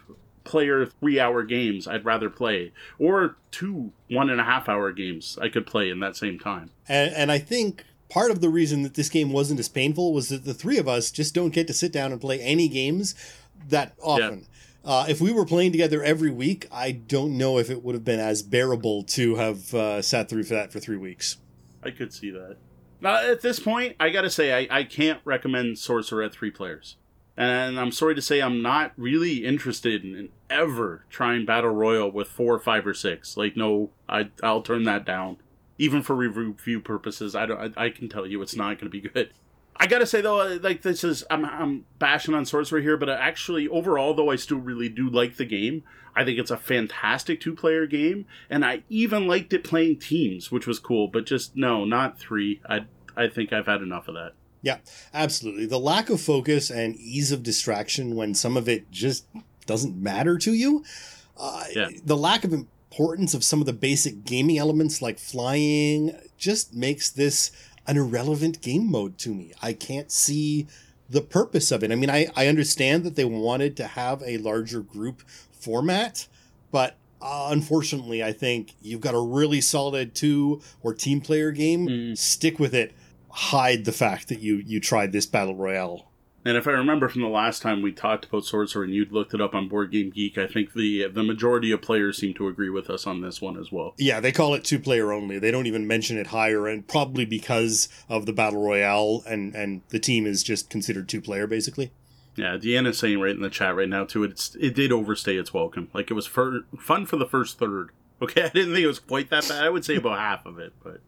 player three hour games I'd rather play, or two one and a half hour games I could play in that same time. And, and I think part of the reason that this game wasn't as painful was that the three of us just don't get to sit down and play any games that often. Yeah. Uh, if we were playing together every week, I don't know if it would have been as bearable to have uh, sat through for that for three weeks. I could see that. Now, at this point, I gotta say, I, I can't recommend Sorcerer at three players. And I'm sorry to say, I'm not really interested in ever trying Battle Royal with four, five, or six. Like, no, I, I'll turn that down. Even for review purposes, I, don't, I, I can tell you it's not going to be good. I gotta say though, uh, like this is I'm I'm bashing on Sorcerer here, but actually overall though I still really do like the game. I think it's a fantastic two player game, and I even liked it playing teams, which was cool. But just no, not three. I I think I've had enough of that. Yeah, absolutely. The lack of focus and ease of distraction when some of it just doesn't matter to you. Uh, yeah. The lack of importance of some of the basic gaming elements like flying just makes this an irrelevant game mode to me. I can't see the purpose of it. I mean, I, I understand that they wanted to have a larger group format, but uh, unfortunately, I think you've got a really solid two or team player game. Mm. Stick with it. Hide the fact that you you tried this battle royale and if I remember from the last time we talked about Sorcerer and you'd looked it up on Board Game Geek, I think the the majority of players seem to agree with us on this one as well. Yeah, they call it two player only. They don't even mention it higher, and probably because of the battle royale, and and the team is just considered two player basically. Yeah, Deanna's saying right in the chat right now too. It's it did overstay its welcome. Like it was for, fun for the first third. Okay, [LAUGHS] I didn't think it was quite that bad. I would say about half of it, but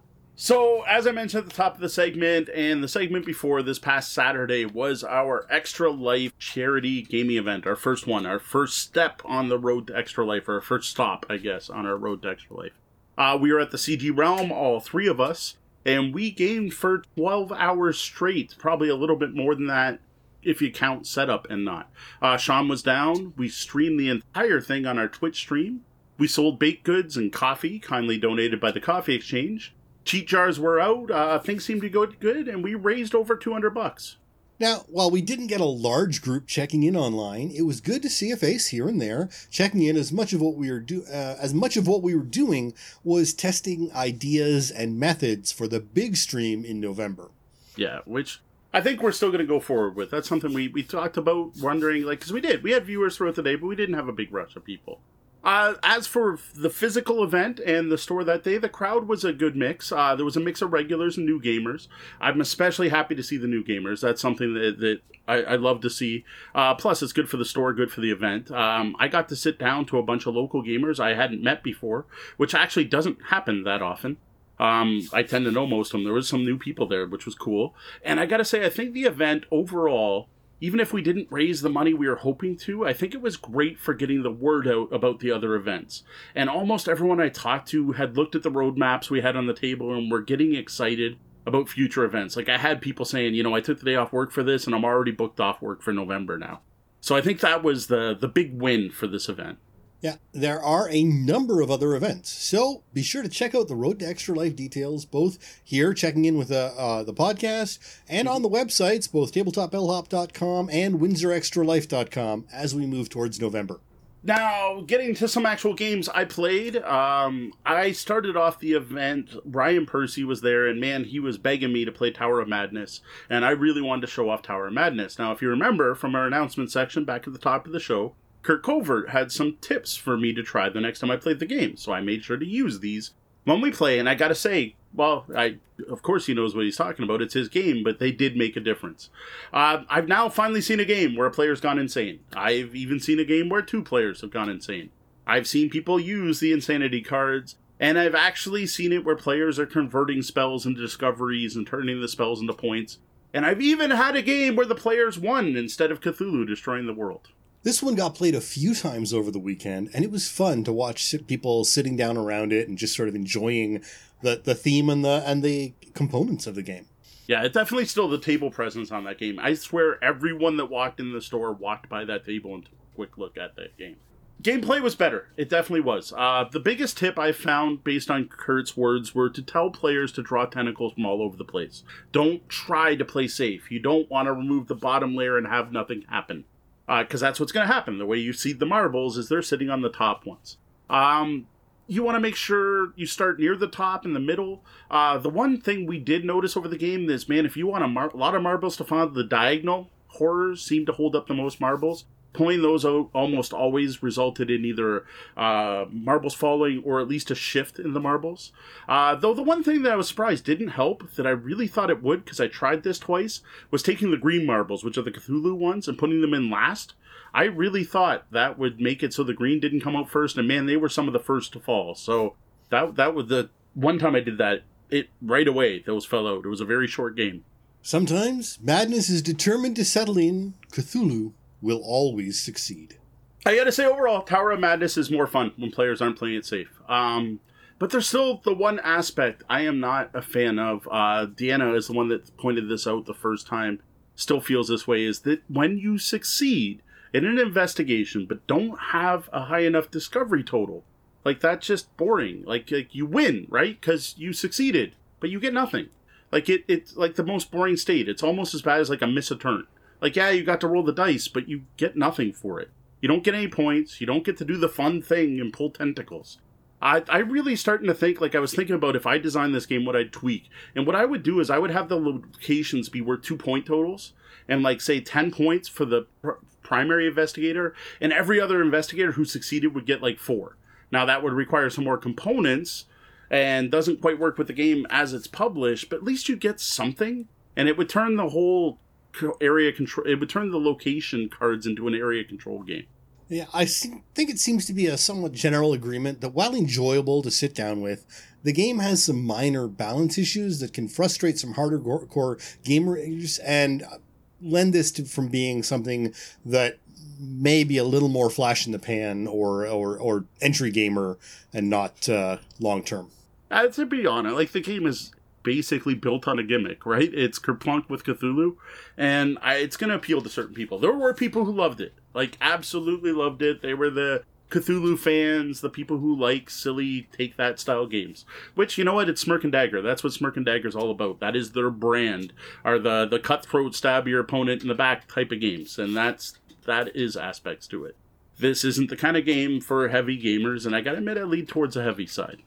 so, as I mentioned at the top of the segment, and the segment before this past Saturday was our Extra Life charity gaming event, our first one, our first step on the road to Extra Life, or our first stop, I guess, on our road to Extra Life. Uh, we were at the CG Realm, all three of us, and we gamed for 12 hours straight, probably a little bit more than that if you count setup and not. Uh, Sean was down. We streamed the entire thing on our Twitch stream. We sold baked goods and coffee, kindly donated by the Coffee Exchange cheat jars were out. Uh, things seemed to go good, and we raised over 200 bucks. Now, while we didn't get a large group checking in online, it was good to see a face here and there checking in. As much of what we were do, uh, as much of what we were doing was testing ideas and methods for the big stream in November. Yeah, which I think we're still going to go forward with. That's something we, we talked about wondering, like, because we did. We had viewers throughout the day, but we didn't have a big rush of people. Uh, as for the physical event and the store that day, the crowd was a good mix. Uh, there was a mix of regulars and new gamers. I'm especially happy to see the new gamers. That's something that, that I, I love to see. Uh, plus, it's good for the store, good for the event. Um, I got to sit down to a bunch of local gamers I hadn't met before, which actually doesn't happen that often. Um, I tend to know most of them. There was some new people there, which was cool. And I got to say, I think the event overall even if we didn't raise the money we were hoping to, I think it was great for getting the word out about the other events. And almost everyone I talked to had looked at the roadmaps we had on the table and were getting excited about future events. Like I had people saying, you know, I took the day off work for this and I'm already booked off work for November now. So I think that was the the big win for this event. Yeah, there are a number of other events. So be sure to check out the Road to Extra Life details, both here checking in with uh, uh, the podcast and on the websites, both tabletopbellhop.com and windsorextralife.com as we move towards November. Now, getting to some actual games I played, um, I started off the event. Ryan Percy was there, and man, he was begging me to play Tower of Madness, and I really wanted to show off Tower of Madness. Now, if you remember from our announcement section back at the top of the show, Curt Covert had some tips for me to try the next time I played the game, so I made sure to use these when we play. And I gotta say, well, I of course he knows what he's talking about. It's his game, but they did make a difference. Uh, I've now finally seen a game where a player's gone insane. I've even seen a game where two players have gone insane. I've seen people use the insanity cards, and I've actually seen it where players are converting spells into discoveries and turning the spells into points. And I've even had a game where the players won instead of Cthulhu destroying the world. This one got played a few times over the weekend, and it was fun to watch people sitting down around it and just sort of enjoying the, the theme and the and the components of the game. Yeah, it's definitely still the table presence on that game. I swear everyone that walked in the store walked by that table and took a quick look at that game. Gameplay was better. It definitely was. Uh, the biggest tip I found based on Curt's words were to tell players to draw tentacles from all over the place. Don't try to play safe. You don't want to remove the bottom layer and have nothing happen because uh, that's what's going to happen. The way you seed the marbles is they're sitting on the top ones. Um, you want to make sure you start near the top in the middle. Uh, the one thing we did notice over the game is, man, if you want a, mar- lot of marbles to find the diagonal horrors seem to hold up the most marbles pulling those out almost always resulted in either uh, marbles falling or at least a shift in the marbles. Uh, though the one thing that I was surprised didn't help, that I really thought it would because I tried this twice, was taking the green marbles, which are the Cthulhu ones, and putting them in last. I really thought that would make it so the green didn't come out first, and man, they were some of the first to fall. So that that was the one time I did that. It right away those fell out. It was a very short game. Sometimes madness is determined to settle in. Cthulhu will always succeed. I gotta say, overall, Tower of Madness is more fun when players aren't playing it safe. Um, but there's still the one aspect I am not a fan of. Uh, Deanna is the one that pointed this out the first time. Still feels this way is that when you succeed in an investigation, but don't have a high enough discovery total, like that's just boring. Like, like you win, right? Because you succeeded, but you get nothing. Like it, it's like the most boring state. It's almost as bad as like a miss a turn. Like, yeah, you got to roll the dice, but you get nothing for it. You don't get any points. You don't get to do the fun thing and pull tentacles. I, I really starting to think like I was thinking about if I designed this game, what I'd tweak. And what I would do is I would have the locations be worth two point totals and like say 10 points for the pr- primary investigator, and every other investigator who succeeded would get like four. Now that would require some more components and doesn't quite work with the game as it's published, but at least you get something. And it would turn the whole area control. It would turn the location cards into an area control game. Yeah, I think it seems to be a somewhat general agreement that while enjoyable to sit down with, the game has some minor balance issues that can frustrate some harder core gamers and lend this to, from being something that may be a little more flash in the pan or or, or entry gamer and not uh, long term. Uh, to be honest, like the game is basically built on a gimmick, right? It's Kerplunk with Cthulhu, and I, it's going to appeal to certain people. There were people who loved it, like absolutely loved it. They were the Cthulhu fans, the people who like silly take that style games. Which you know what? It's Smirk and Dagger. That's what Smirk and Dagger is all about. That is their brand. Are the the cutthroat stab your opponent in the back type of games, and that's that is aspects to it. This isn't the kind of game for heavy gamers, and I gotta admit, I lead towards a heavy side.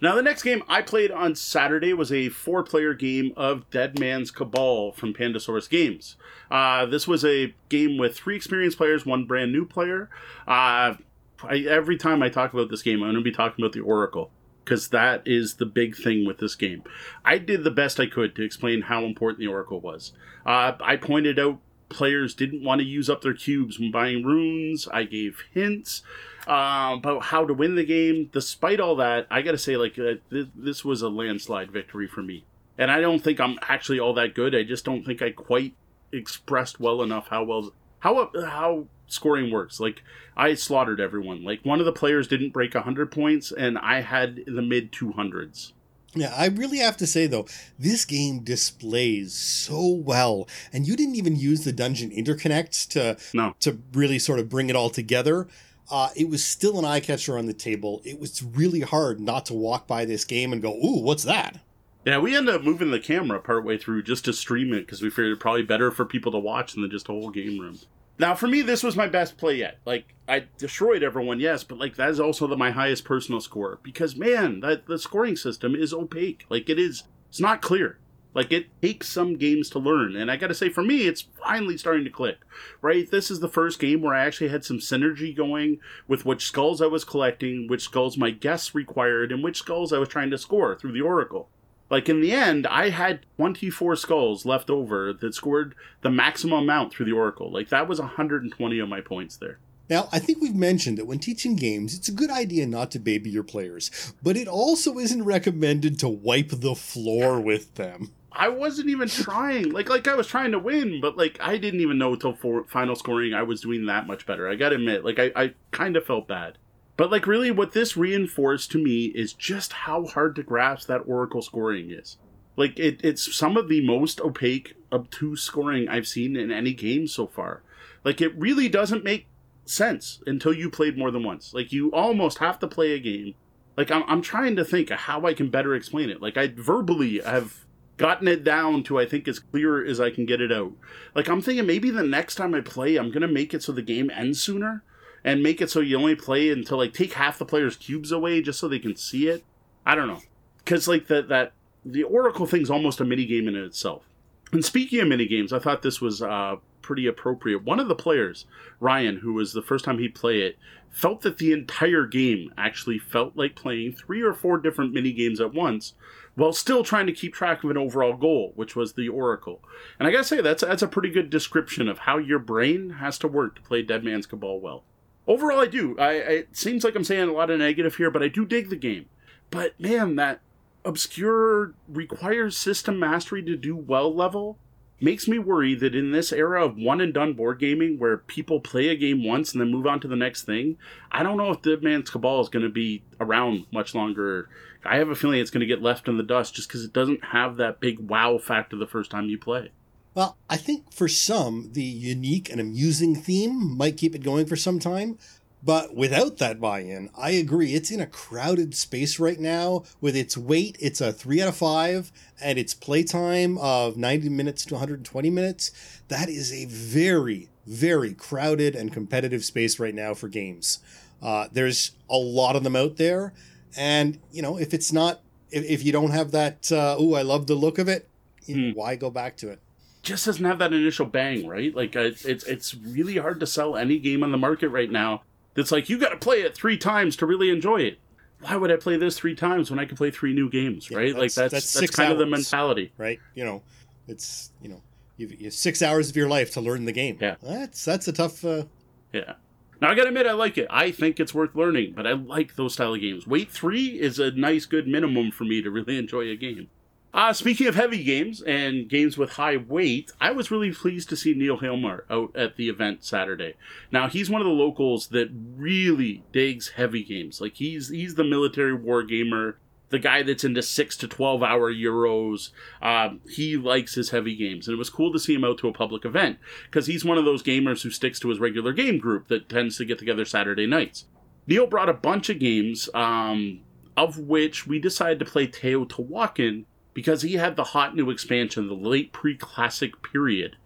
Now, the next game I played on Saturday was a four player game of Dead Man's Cabal from Pandasaurus Games. Uh, this was a game with three experienced players, one brand new player. Uh, I, every time I talk about this game, I'm going to be talking about the Oracle because that is the big thing with this game. I did the best I could to explain how important the Oracle was. Uh, I pointed out players didn't want to use up their cubes when buying runes. I gave hints uh, about how to win the game. Despite all that, I got to say, like, uh, th- this was a landslide victory for me. And I don't think I'm actually all that good. I just don't think I quite expressed well enough how well how how scoring works. Like I slaughtered everyone. Like one of the players didn't break 100 points and I had the mid 200s. Yeah, I really have to say though, this game displays so well, and you didn't even use the dungeon interconnects to no. to really sort of bring it all together. Uh, it was still an eye catcher on the table. It was really hard not to walk by this game and go, "Ooh, what's that?" Yeah, we ended up moving the camera partway through just to stream it because we figured probably better for people to watch than just a whole game room. Now, for me, this was my best play yet. Like, I destroyed everyone, yes, but like that is also the, my highest personal score because man, that the scoring system is opaque. Like, it is, it's not clear. Like, it takes some games to learn, and I got to say, for me, it's finally starting to click. Right, this is the first game where I actually had some synergy going with which skulls I was collecting, which skulls my guests required, and which skulls I was trying to score through the oracle. Like in the end, I had 24 skulls left over that scored the maximum amount through the Oracle. Like that was 120 of my points there. Now, I think we've mentioned that when teaching games, it's a good idea not to baby your players, but it also isn't recommended to wipe the floor with them. I wasn't even trying. Like, like I was trying to win, but like I didn't even know until for final scoring I was doing that much better. I gotta admit, like I, I kind of felt bad. But like really what this reinforced to me is just how hard to grasp that Oracle scoring is. Like it, it's some of the most opaque, obtuse scoring I've seen in any game so far. Like it really doesn't make sense until you played more than once. Like you almost have to play a game. Like I'm, I'm trying to think how I can better explain it. Like I verbally have gotten it down to I think as clear as I can get it out. Like I'm thinking maybe the next time I play, I'm gonna make it so the game ends sooner and make it so you only play until like take half the player's cubes away just so they can see it. I don't know, because like that that the Oracle thing's almost a mini game in itself. And speaking of mini games, I thought this was uh, pretty appropriate. One of the players, Ryan, who was the first time he played it, felt that the entire game actually felt like playing three or four different mini games at once, while still trying to keep track of an overall goal, which was the Oracle. And I gotta say, that's that's a pretty good description of how your brain has to work to play Dead Man's Cabal well overall, I do. I, it seems like I'm saying a lot of negative here, but I do dig the game. But man, that obscure requires system mastery to do well level makes me worry that in this era of one and done board gaming where people play a game once and then move on to the next thing, I don't know if Dead Man's Cabal is going to be around much longer. I have a feeling it's going to get left in the dust just because it doesn't have that big wow factor the first time you play. Well, I think for some, the unique and amusing theme might keep it going for some time. But without that buy in, I agree. It's in a crowded space right now. With its weight, it's a 3 out of 5, and its playtime of 90 minutes to 120 minutes. That is a very, very crowded and competitive space right now for games. Uh, there's a lot of them out there. And, you know, if it's not, if, if you don't have that, uh, oh, I love the look of it, hmm. why go back to it? just doesn't have that initial bang, right? Like uh, it's it's really hard to sell any game on the market right now. That's like you got to play it three times to really enjoy it. Why would I play this three times when I can play three new games, right? That's, like that's that's, that's kind hours, of the mentality, right? You know, it's you know you've, you have six hours of your life to learn the game. Yeah, that's that's a tough. Uh... Yeah. Now I gotta admit I like it. I think it's worth learning, but I like those style of games. Wait three is a nice, good minimum for me to really [LAUGHS] enjoy a game. Uh, speaking of heavy games and games with high weight, I was really pleased to see Neil Hilmar out at the event Saturday. Now he's one of the locals that really digs heavy games. Like he's he's the military war gamer, the guy that's into six to twelve hour euros. Um, he likes his heavy games, and it was cool to see him out to a public event because he's one of those gamers who sticks to his regular game group that tends to get together Saturday nights. Neil brought a bunch of games, um, of which we decided to play Teotihuacan because he had the hot new expansion, the late pre classic period.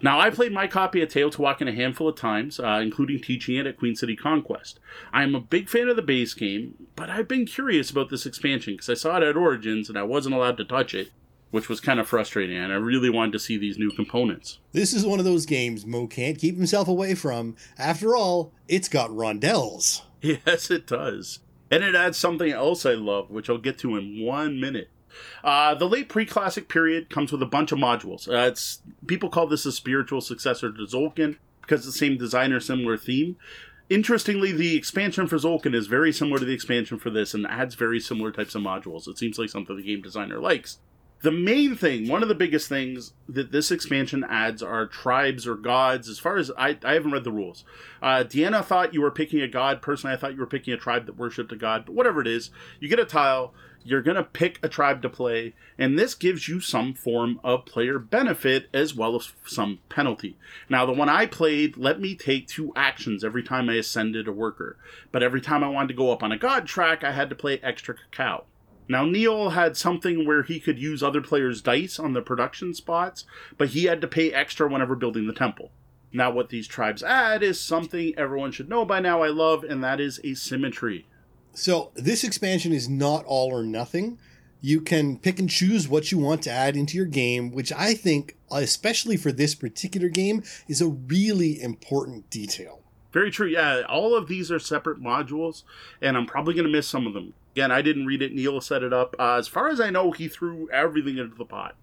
Now, I played my copy of Teotihuacan a handful of times, uh, including teaching it at Queen City Conquest. I am a big fan of the base game, but I've been curious about this expansion because I saw it at Origins and I wasn't allowed to touch it, which was kind of frustrating, and I really wanted to see these new components. This is one of those games Mo can't keep himself away from. After all, it's got rondels. [LAUGHS] Yes, it does. And it adds something else I love, which I'll get to in one minute. Uh, the late pre-classic period comes with a bunch of modules. Uh, it's people call this a spiritual successor to Tzolk'in because the same designer, similar theme. Interestingly, the expansion for Tzolk'in is very similar to the expansion for this and adds very similar types of modules. It seems like something the game designer likes. The main thing, one of the biggest things that this expansion adds are tribes or gods. As far as I, I haven't read the rules. Uh, Deanna thought you were picking a god. Personally, I thought you were picking a tribe that worshipped a god. But whatever it is, you get a tile you're going to pick a tribe to play, and this gives you some form of player benefit as well as some penalty. Now, the one I played let me take two actions every time I ascended a worker, but every time I wanted to go up on a god track, I had to play extra cacao. Now, Neil had something where he could use other players' dice on the production spots, but he had to pay extra whenever building the temple. Now, what these tribes add is something everyone should know by now I love, and that is asymmetry. So this expansion is not all or nothing. You can pick and choose what you want to add into your game, which I think, especially for this particular game, is a really important detail. Very true. Yeah, all of these are separate modules, and I'm probably going to miss some of them. Again, I didn't read it. Neil set it up. Uh, as far as I know, he threw everything into the pot.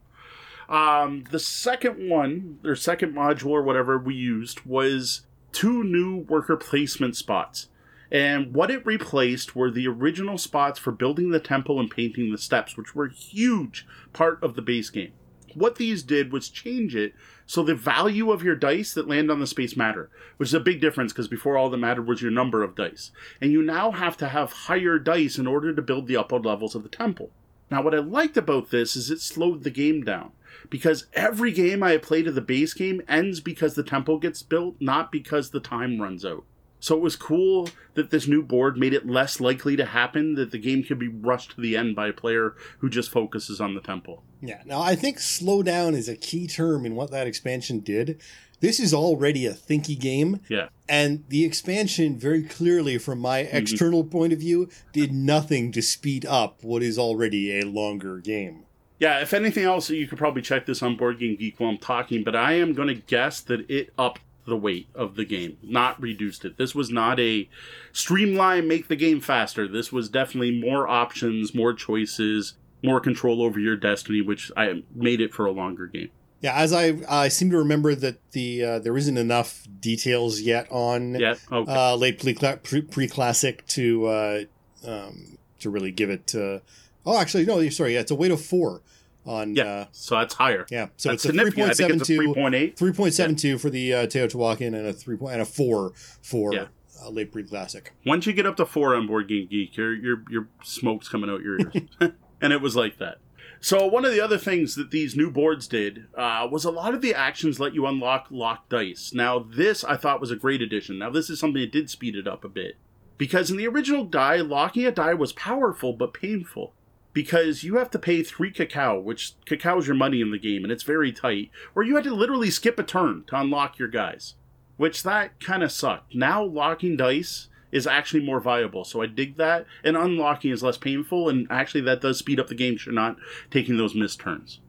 Um, the second one, or second module, or whatever we used, was two new worker placement spots. And what it replaced were the original spots for building the temple and painting the steps, which were a huge part of the base game. What these did was change it so the value of your dice that land on the space matter, which is a big difference because before all that mattered was your number of dice. And you now have to have higher dice in order to build the upper levels of the temple. Now, what I liked about this is it slowed the game down because every game I played of the base game ends because the temple gets built, not because the time runs out. So it was cool that this new board made it less likely to happen that the game could be rushed to the end by a player who just focuses on the temple. Yeah. Now I think slow down is a key term in what that expansion did. This is already a thinky game. Yeah. And the expansion, very clearly, from my mm-hmm. external point of view, did nothing to speed up what is already a longer game. Yeah, if anything else, you could probably check this on Board Game Geek while I'm talking, but I am going to guess that it upped the weight of the game, not reduced it. This was not a streamline, make the game faster. This was definitely more options, more choices, more control over your destiny, which I made it for a longer game. Yeah, as I I seem to remember that the uh, there isn't enough details yet on yeah, okay. uh, late pre classic to uh, um, to really give it. Uh, oh, actually, no, sorry, yeah, it's a weight of four on yeah uh, so that's higher. yeah so that's it's a 3.72 3.8 3.72 yeah. for the uh, Teotihuacan and a 3 and a 4 for yeah. uh, late pre classic. Once you get up to 4 on board game geek. Your your your smoke's coming out your ears. [LAUGHS] And it was like that. So one of the other things that these new boards did uh, was a lot of the actions let you unlock locked dice. Now this i thought was a great addition. Now this is something that did speed it up a bit. Because in the original die locking a die was powerful but painful because you have to pay three cacao, which cacao is your money in the game, and it's very tight, or you had to literally skip a turn to unlock your guys, which that kind of sucked. Now locking dice is actually more viable, so I dig that, and unlocking is less painful, and actually that does speed up the game you're not taking those missed turns.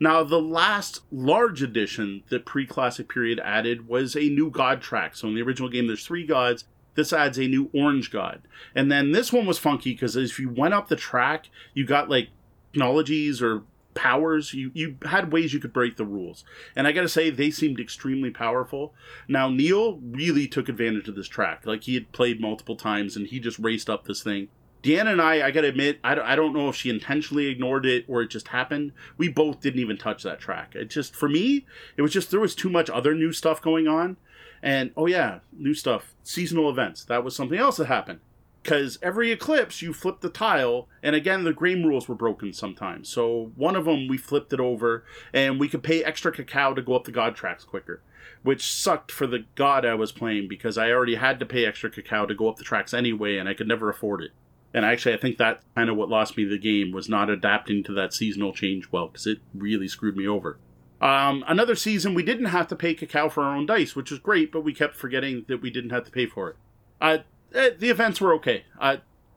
Now, the last large addition that pre classic period added was a new god track. So, in the original game, there's three gods. This adds a new orange god. And then this one was funky because if you went up the track, you got like technologies or powers. You you had ways you could break the rules. And i gotta say they seemed extremely powerful. Now neil really took advantage of this track. Like he had played multiple times and he just raced up this thing. Deanna and i i gotta admit I, I don't know if she intentionally ignored it or it just happened. We both didn't even touch that track. It just for me it was just there was too much other new stuff going on and oh yeah, new stuff, seasonal events. That was something else that happened. Because every eclipse, you flip the tile, and again, the game rules were broken sometimes. So one of them, we flipped it over, and we could pay extra cacao to go up the god tracks quicker, which sucked for the god I was playing because I already had to pay extra cacao to go up the tracks anyway, and I could never afford it. And actually, I think that kind of what lost me the game was not adapting to that seasonal change well, because it really screwed me over. Um, another season, we didn't have to pay Cacao for our own dice, which was great, but we kept forgetting that we didn't have to pay for it. Uh, eh, the events were okay. Uh,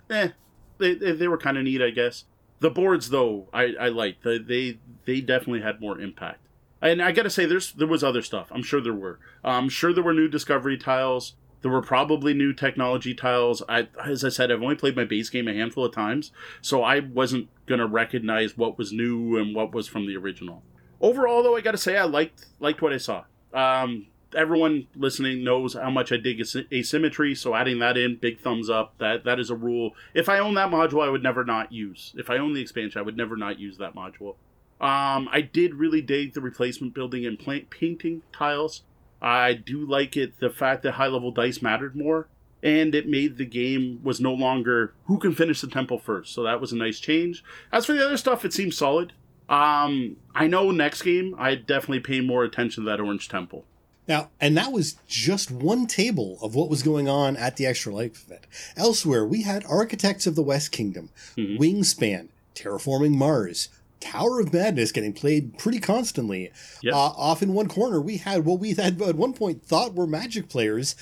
eh, they, they were kind of neat, I guess. The boards, though, I, I liked. They, they they definitely had more impact. And I gotta say, there's there was other stuff. I'm sure there were. I'm sure there were new discovery tiles. There were probably new technology tiles. I, as I said, I've only played my base game a handful of times, so I wasn't gonna recognize what was new and what was from the original. Overall, though, I gotta say I liked liked what I saw. Um, everyone listening knows how much I dig asymmetry, so adding that in, big thumbs up. That that is a rule. If I own that module, I would never not use. If I own the expansion, I would never not use that module. Um, I did really dig the replacement building and plant painting tiles. I do like it the fact that high level dice mattered more, and it made the game was no longer who can finish the temple first. So that was a nice change. As for the other stuff, it seems solid. Um, I know next game I definitely pay more attention to that orange temple. Now, and that was just one table of what was going on at the Extra Life event. Elsewhere, we had Architects of the West Kingdom, mm-hmm. Wingspan, Terraforming Mars, Tower of Madness getting played pretty constantly. Yep. Uh, off in one corner, we had what we had at one point thought were Magic players,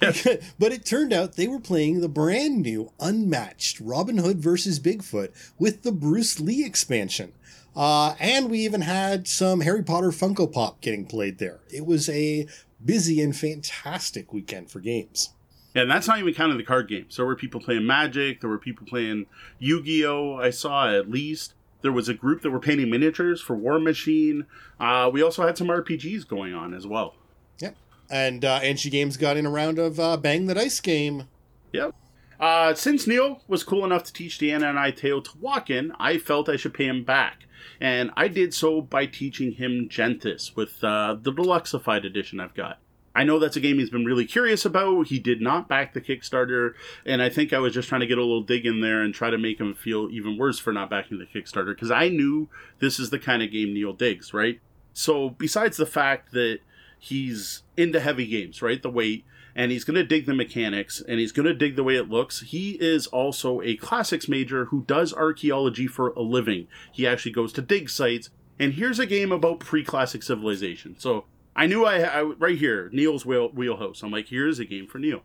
yep. [LAUGHS] but it turned out they were playing the brand new, unmatched Robin Hood versus Bigfoot with the Bruce Lee expansion. Uh, and we even had some Harry Potter Funko Pop getting played there. It was a busy and fantastic weekend for games. Yeah, and that's not even counting the card games. There were people playing Magic, there were people playing Yu Gi Oh! I saw at least. There was a group that were painting miniatures for War Machine. Uh, we also had some RPGs going on as well. Yep. And uh, Angie Games got in a round of uh, Bang the Dice game. Yep. Uh, since Neil was cool enough to teach Deanna and I to walk in, I felt I should pay him back and I did so by teaching him Gentes with uh, the Deluxeified edition I've got. I know that's a game he's been really curious about. He did not back the Kickstarter, and I think I was just trying to get a little dig in there and try to make him feel even worse for not backing the Kickstarter because I knew this is the kind of game Neil digs, right? So, besides the fact that he's into heavy games, right? The weight, and he's going to dig the mechanics and he's going to dig the way it looks. He is also a classics major who does archaeology for a living. He actually goes to dig sites. And here's a game about pre classic civilization. So I knew I, I, right here, Neil's wheel, wheelhouse. I'm like, here's a game for Neil.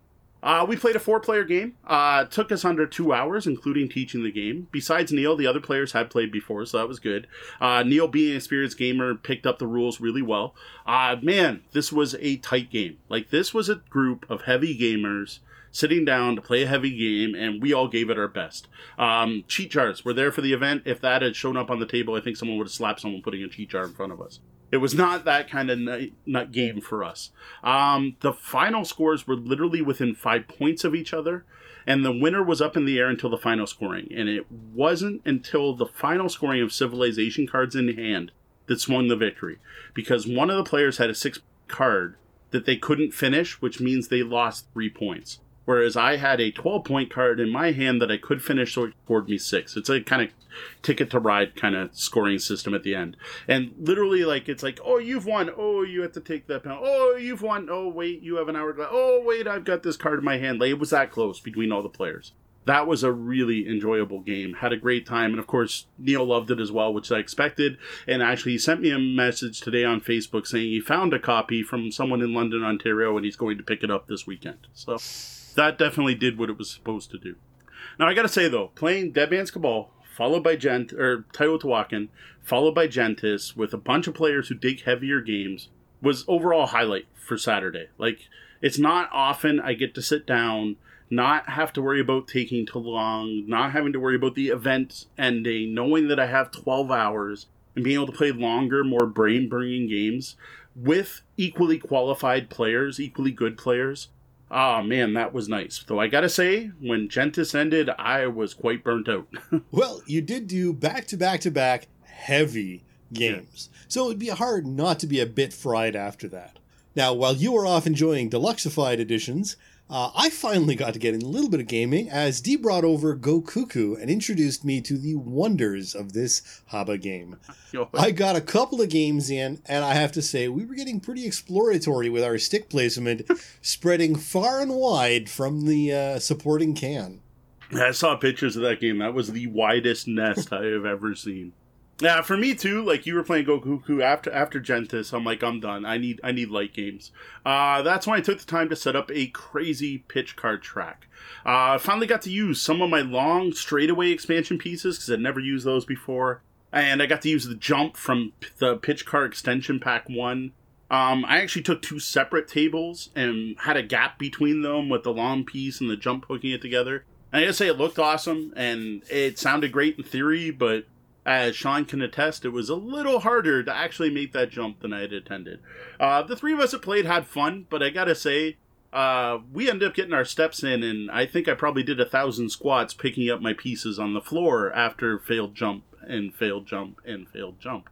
Uh, we played a four player game. Uh, took us under two hours, including teaching the game. Besides Neil, the other players had played before, so that was good. Uh, Neil, being an experienced gamer, picked up the rules really well. Uh, man, this was a tight game. Like, this was a group of heavy gamers sitting down to play a heavy game, and we all gave it our best. Um, cheat jars were there for the event. If that had shown up on the table, I think someone would have slapped someone putting a cheat jar in front of us. It was not that kind of nut, game for us. Um, the final scores were literally within five points of each other, and the winner was up in the air until the final scoring. And it wasn't until the final scoring of civilization cards in hand that swung the victory, because one of the players had a six card that they couldn't finish, which means they lost three points. Whereas I had a 12 point card in my hand that I could finish, so it scored me six. It's a kind of ticket to ride kind of scoring system at the end. And literally, like, it's like, oh, you've won. Oh, you have to take that penalty. Oh, you've won. Oh, wait, you have an hourglass. Oh, wait, I've got this card in my hand. Like, it was that close between all the players. That was a really enjoyable game. Had a great time. And of course, Neil loved it as well, which I expected. And actually, he sent me a message today on Facebook saying he found a copy from someone in London, Ontario, and he's going to pick it up this weekend. So that definitely did what it was supposed to do. Now I gotta say though, playing Dead Man's Cabal, followed by Gent or Teotihuacan, followed by Gentes, with a bunch of players who dig heavier games, was overall highlight for Saturday. Like it's not often I get to sit down, not have to worry about taking too long, not having to worry about the event ending, knowing that I have twelve hours and being able to play longer, more brain burning games with equally qualified players, equally good players Oh man, that was nice. Though I gotta say, when Gentes ended, I was quite burnt out. [LAUGHS] well, you did do back to back to back heavy games, yeah. so it would be hard not to be a bit fried after that. Now, while you were off enjoying deluxeified editions, uh, I finally got to get in a little bit of gaming as Dee brought over Go Cuckoo and introduced me to the wonders of this Haba game. I got a couple of games in, and I have to say, we were getting pretty exploratory with our stick placement, [LAUGHS] spreading far and wide from the uh, supporting can. I saw pictures of that game. That was the widest nest I have ever seen. Yeah, for me too. Like you were playing Go Cuckoo after after Gentes, I'm like, I'm done. I need I need light games. Uh, that's when I took the time to set up a crazy Pitch Car track. Uh, I finally got to use some of my long straightaway expansion pieces because I'd never used those before, and I got to use the jump from the Pitch Car extension pack one. Um, I actually took two separate tables and had a gap between them with the long piece and the jump hooking it together. And I gotta say, it looked awesome and it sounded great in theory, but as Sean can attest, it was a little harder to actually make that jump than I had intended. Uh, the three of us that played had fun, but I gotta say, uh, we ended up getting our steps in, and I think I probably did a thousand squats picking up my pieces on the floor after failed jump and failed jump and failed jump.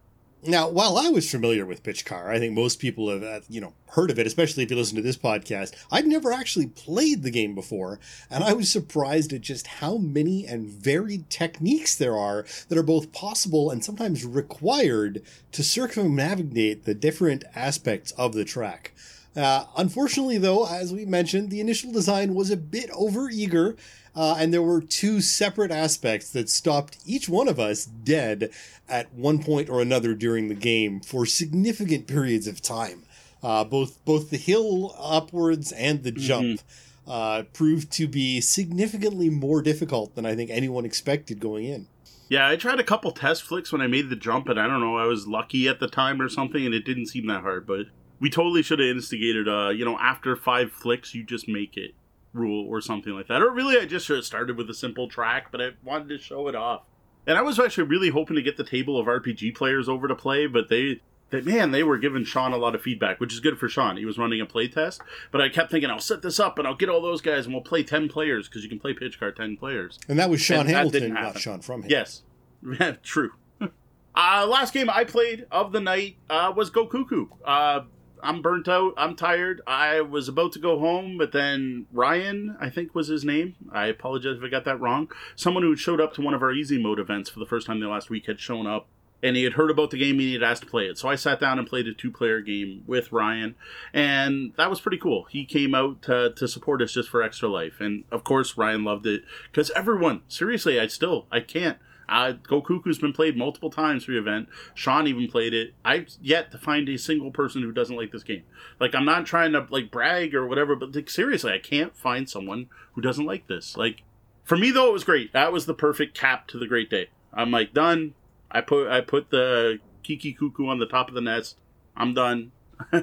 Now, while I was familiar with Pitch Car, I think most people have, uh, you know, heard of it, especially if you listen to this podcast. I'd never actually played the game before, and I was surprised at just how many and varied techniques there are that are both possible and sometimes required to circumnavigate the different aspects of the track. Uh, unfortunately, though, as we mentioned, the initial design was a bit overeager uh, and there were two separate aspects that stopped each one of us dead at one point or another during the game for significant periods of time. Uh, both both the hill upwards and the jump mm-hmm. uh, proved to be significantly more difficult than I think anyone expected going in. Yeah, I tried a couple test flicks when I made the jump, and I don't know, I was lucky at the time or something, and it didn't seem that hard. But we totally should have instigated. Uh, you know, after five flicks, you just make it rule or something like that. Or really, I just should have started with a simple track, but I wanted to show it off. And I was actually really hoping to get the table of RPG players over to play, but they, they man, they were giving Sean a lot of feedback, which is good for Sean. He was running a play test, but I kept thinking, I'll set this up and I'll get all those guys and we'll play 10 players because you can play Pitch Car 10 players. And that was Sean and Hamilton, not Sean from him. Yes. [LAUGHS] True. [LAUGHS] uh, last game I played of the night uh, was Go Cuckoo. Uh, I'm burnt out. I'm tired. I was about to go home, but then Ryan, I think was his name. I apologize if I got that wrong. Someone who showed up to one of our easy mode events for the first time the last week had shown up and he had heard about the game and he had asked to play it. So I sat down and played a two player game with Ryan, and that was pretty cool. He came out to, to support us just for extra life. And of course, Ryan loved it because everyone, seriously, I still, I can't. Uh, Go Cuckoo's been played multiple times for the event. Sean even played it. I've yet to find a single person who doesn't like this game. Like, I'm not trying to like brag or whatever, but like seriously, I can't find someone who doesn't like this. Like, for me though, it was great. That was the perfect cap to the great day. I'm like done. I put I put the Kiki Cuckoo on the top of the nest. I'm done. [LAUGHS]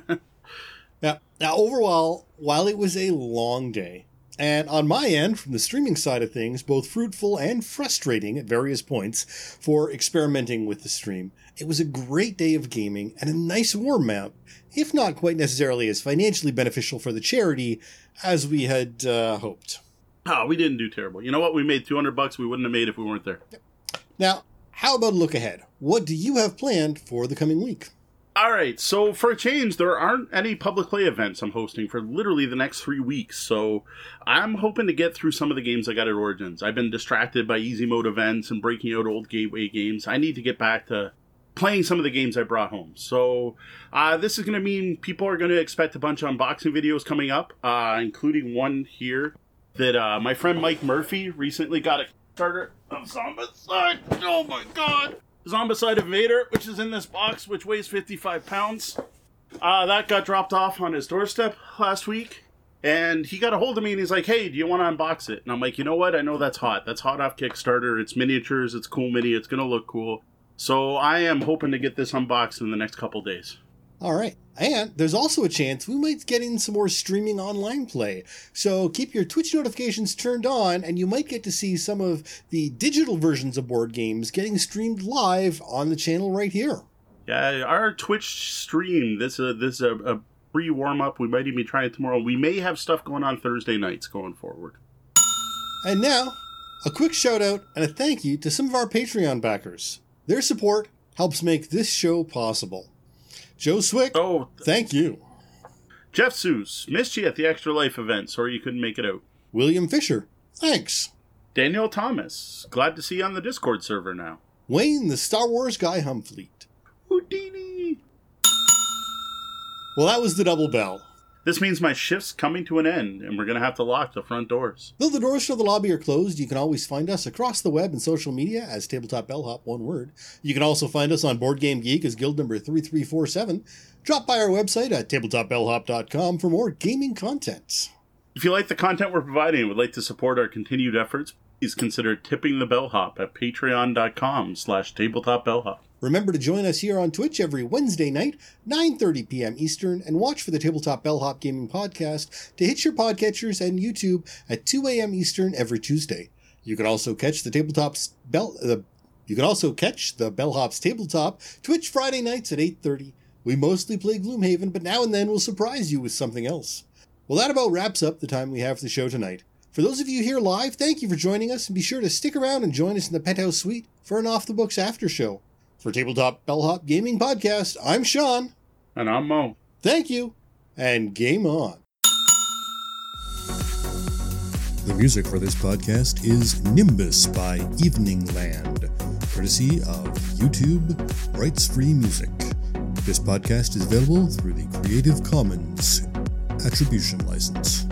yeah. Now overall, while it was a long day, and on my end, from the streaming side of things, both fruitful and frustrating at various points for experimenting with the stream. It was a great day of gaming and a nice warm up, if not quite necessarily as financially beneficial for the charity as we had uh, hoped. Oh, we didn't do terrible. You know what? We made 200 bucks we wouldn't have made if we weren't there. Now, how about a look ahead? What do you have planned for the coming week? All right, so for a change, there aren't any public play events I'm hosting for literally the next three weeks. So I'm hoping to get through some of the games I got at Origins. I've been distracted by easy mode events and breaking out old gateway games. I need to get back to playing some of the games I brought home. So uh, this is going to mean people are going to expect a bunch of unboxing videos coming up, uh, including one here that uh, my friend Mike Murphy recently got a starter of Zombicide. Oh my god! Zombicide Invader, which is in this box, which weighs 55 pounds. Uh, that got dropped off on his doorstep last week. And he got a hold of me and he's like, hey, do you want to unbox it? And I'm like, you know what? I know that's hot. That's hot off Kickstarter. It's miniatures. It's cool mini. It's going to look cool. So I am hoping to get this unboxed in the next couple days. All right. And there's also a chance we might get in some more streaming online play. So keep your Twitch notifications turned on, and you might get to see some of the digital versions of board games getting streamed live on the channel right here. Yeah, our Twitch stream. This is this is a, a pre warm up. We might even be trying it tomorrow. We may have stuff going on Thursday nights going forward. And now, a quick shout out and a thank you to some of our Patreon backers. Their support helps make this show possible. Joe Swick. Oh, thank you. Jeff Seuss missed you at the Extra Life event. Sorry you couldn't make it out. William Fisher. Thanks. Daniel Thomas. Glad to see you on the Discord server now. Wayne, the Star Wars guy Humfleet. Houdini. Well, that was the double bell. This means my shift's coming to an end, and we're going to have to lock the front doors. Though the doors to the lobby are closed, you can always find us across the web and social media as Tabletop Bellhop, one word. You can also find us on Board Game Geek as guild number 3347. Drop by our website at tabletopbellhop.com for more gaming content. If you like the content we're providing and would like to support our continued efforts, please consider tipping the bellhop at patreon.com slash tabletopbellhop. Remember to join us here on Twitch every Wednesday night, 9.30 p.m. Eastern, and watch for the Tabletop Bellhop Gaming Podcast to hit your podcatchers and YouTube at 2 a.m. Eastern every Tuesday. You can also catch the Tabletop's Bell... Uh, you can also catch the Bellhop's Tabletop Twitch Friday nights at 8.30. We mostly play Gloomhaven, but now and then we'll surprise you with something else. Well, that about wraps up the time we have for the show tonight. For those of you here live, thank you for joining us, and be sure to stick around and join us in the Penthouse Suite for an Off the Books after show. For Tabletop Bellhop Gaming Podcast, I'm Sean. And I'm Mo. Thank you, and game on. The music for this podcast is Nimbus by Evening Land, courtesy of YouTube Rights Free Music. This podcast is available through the Creative Commons Attribution License.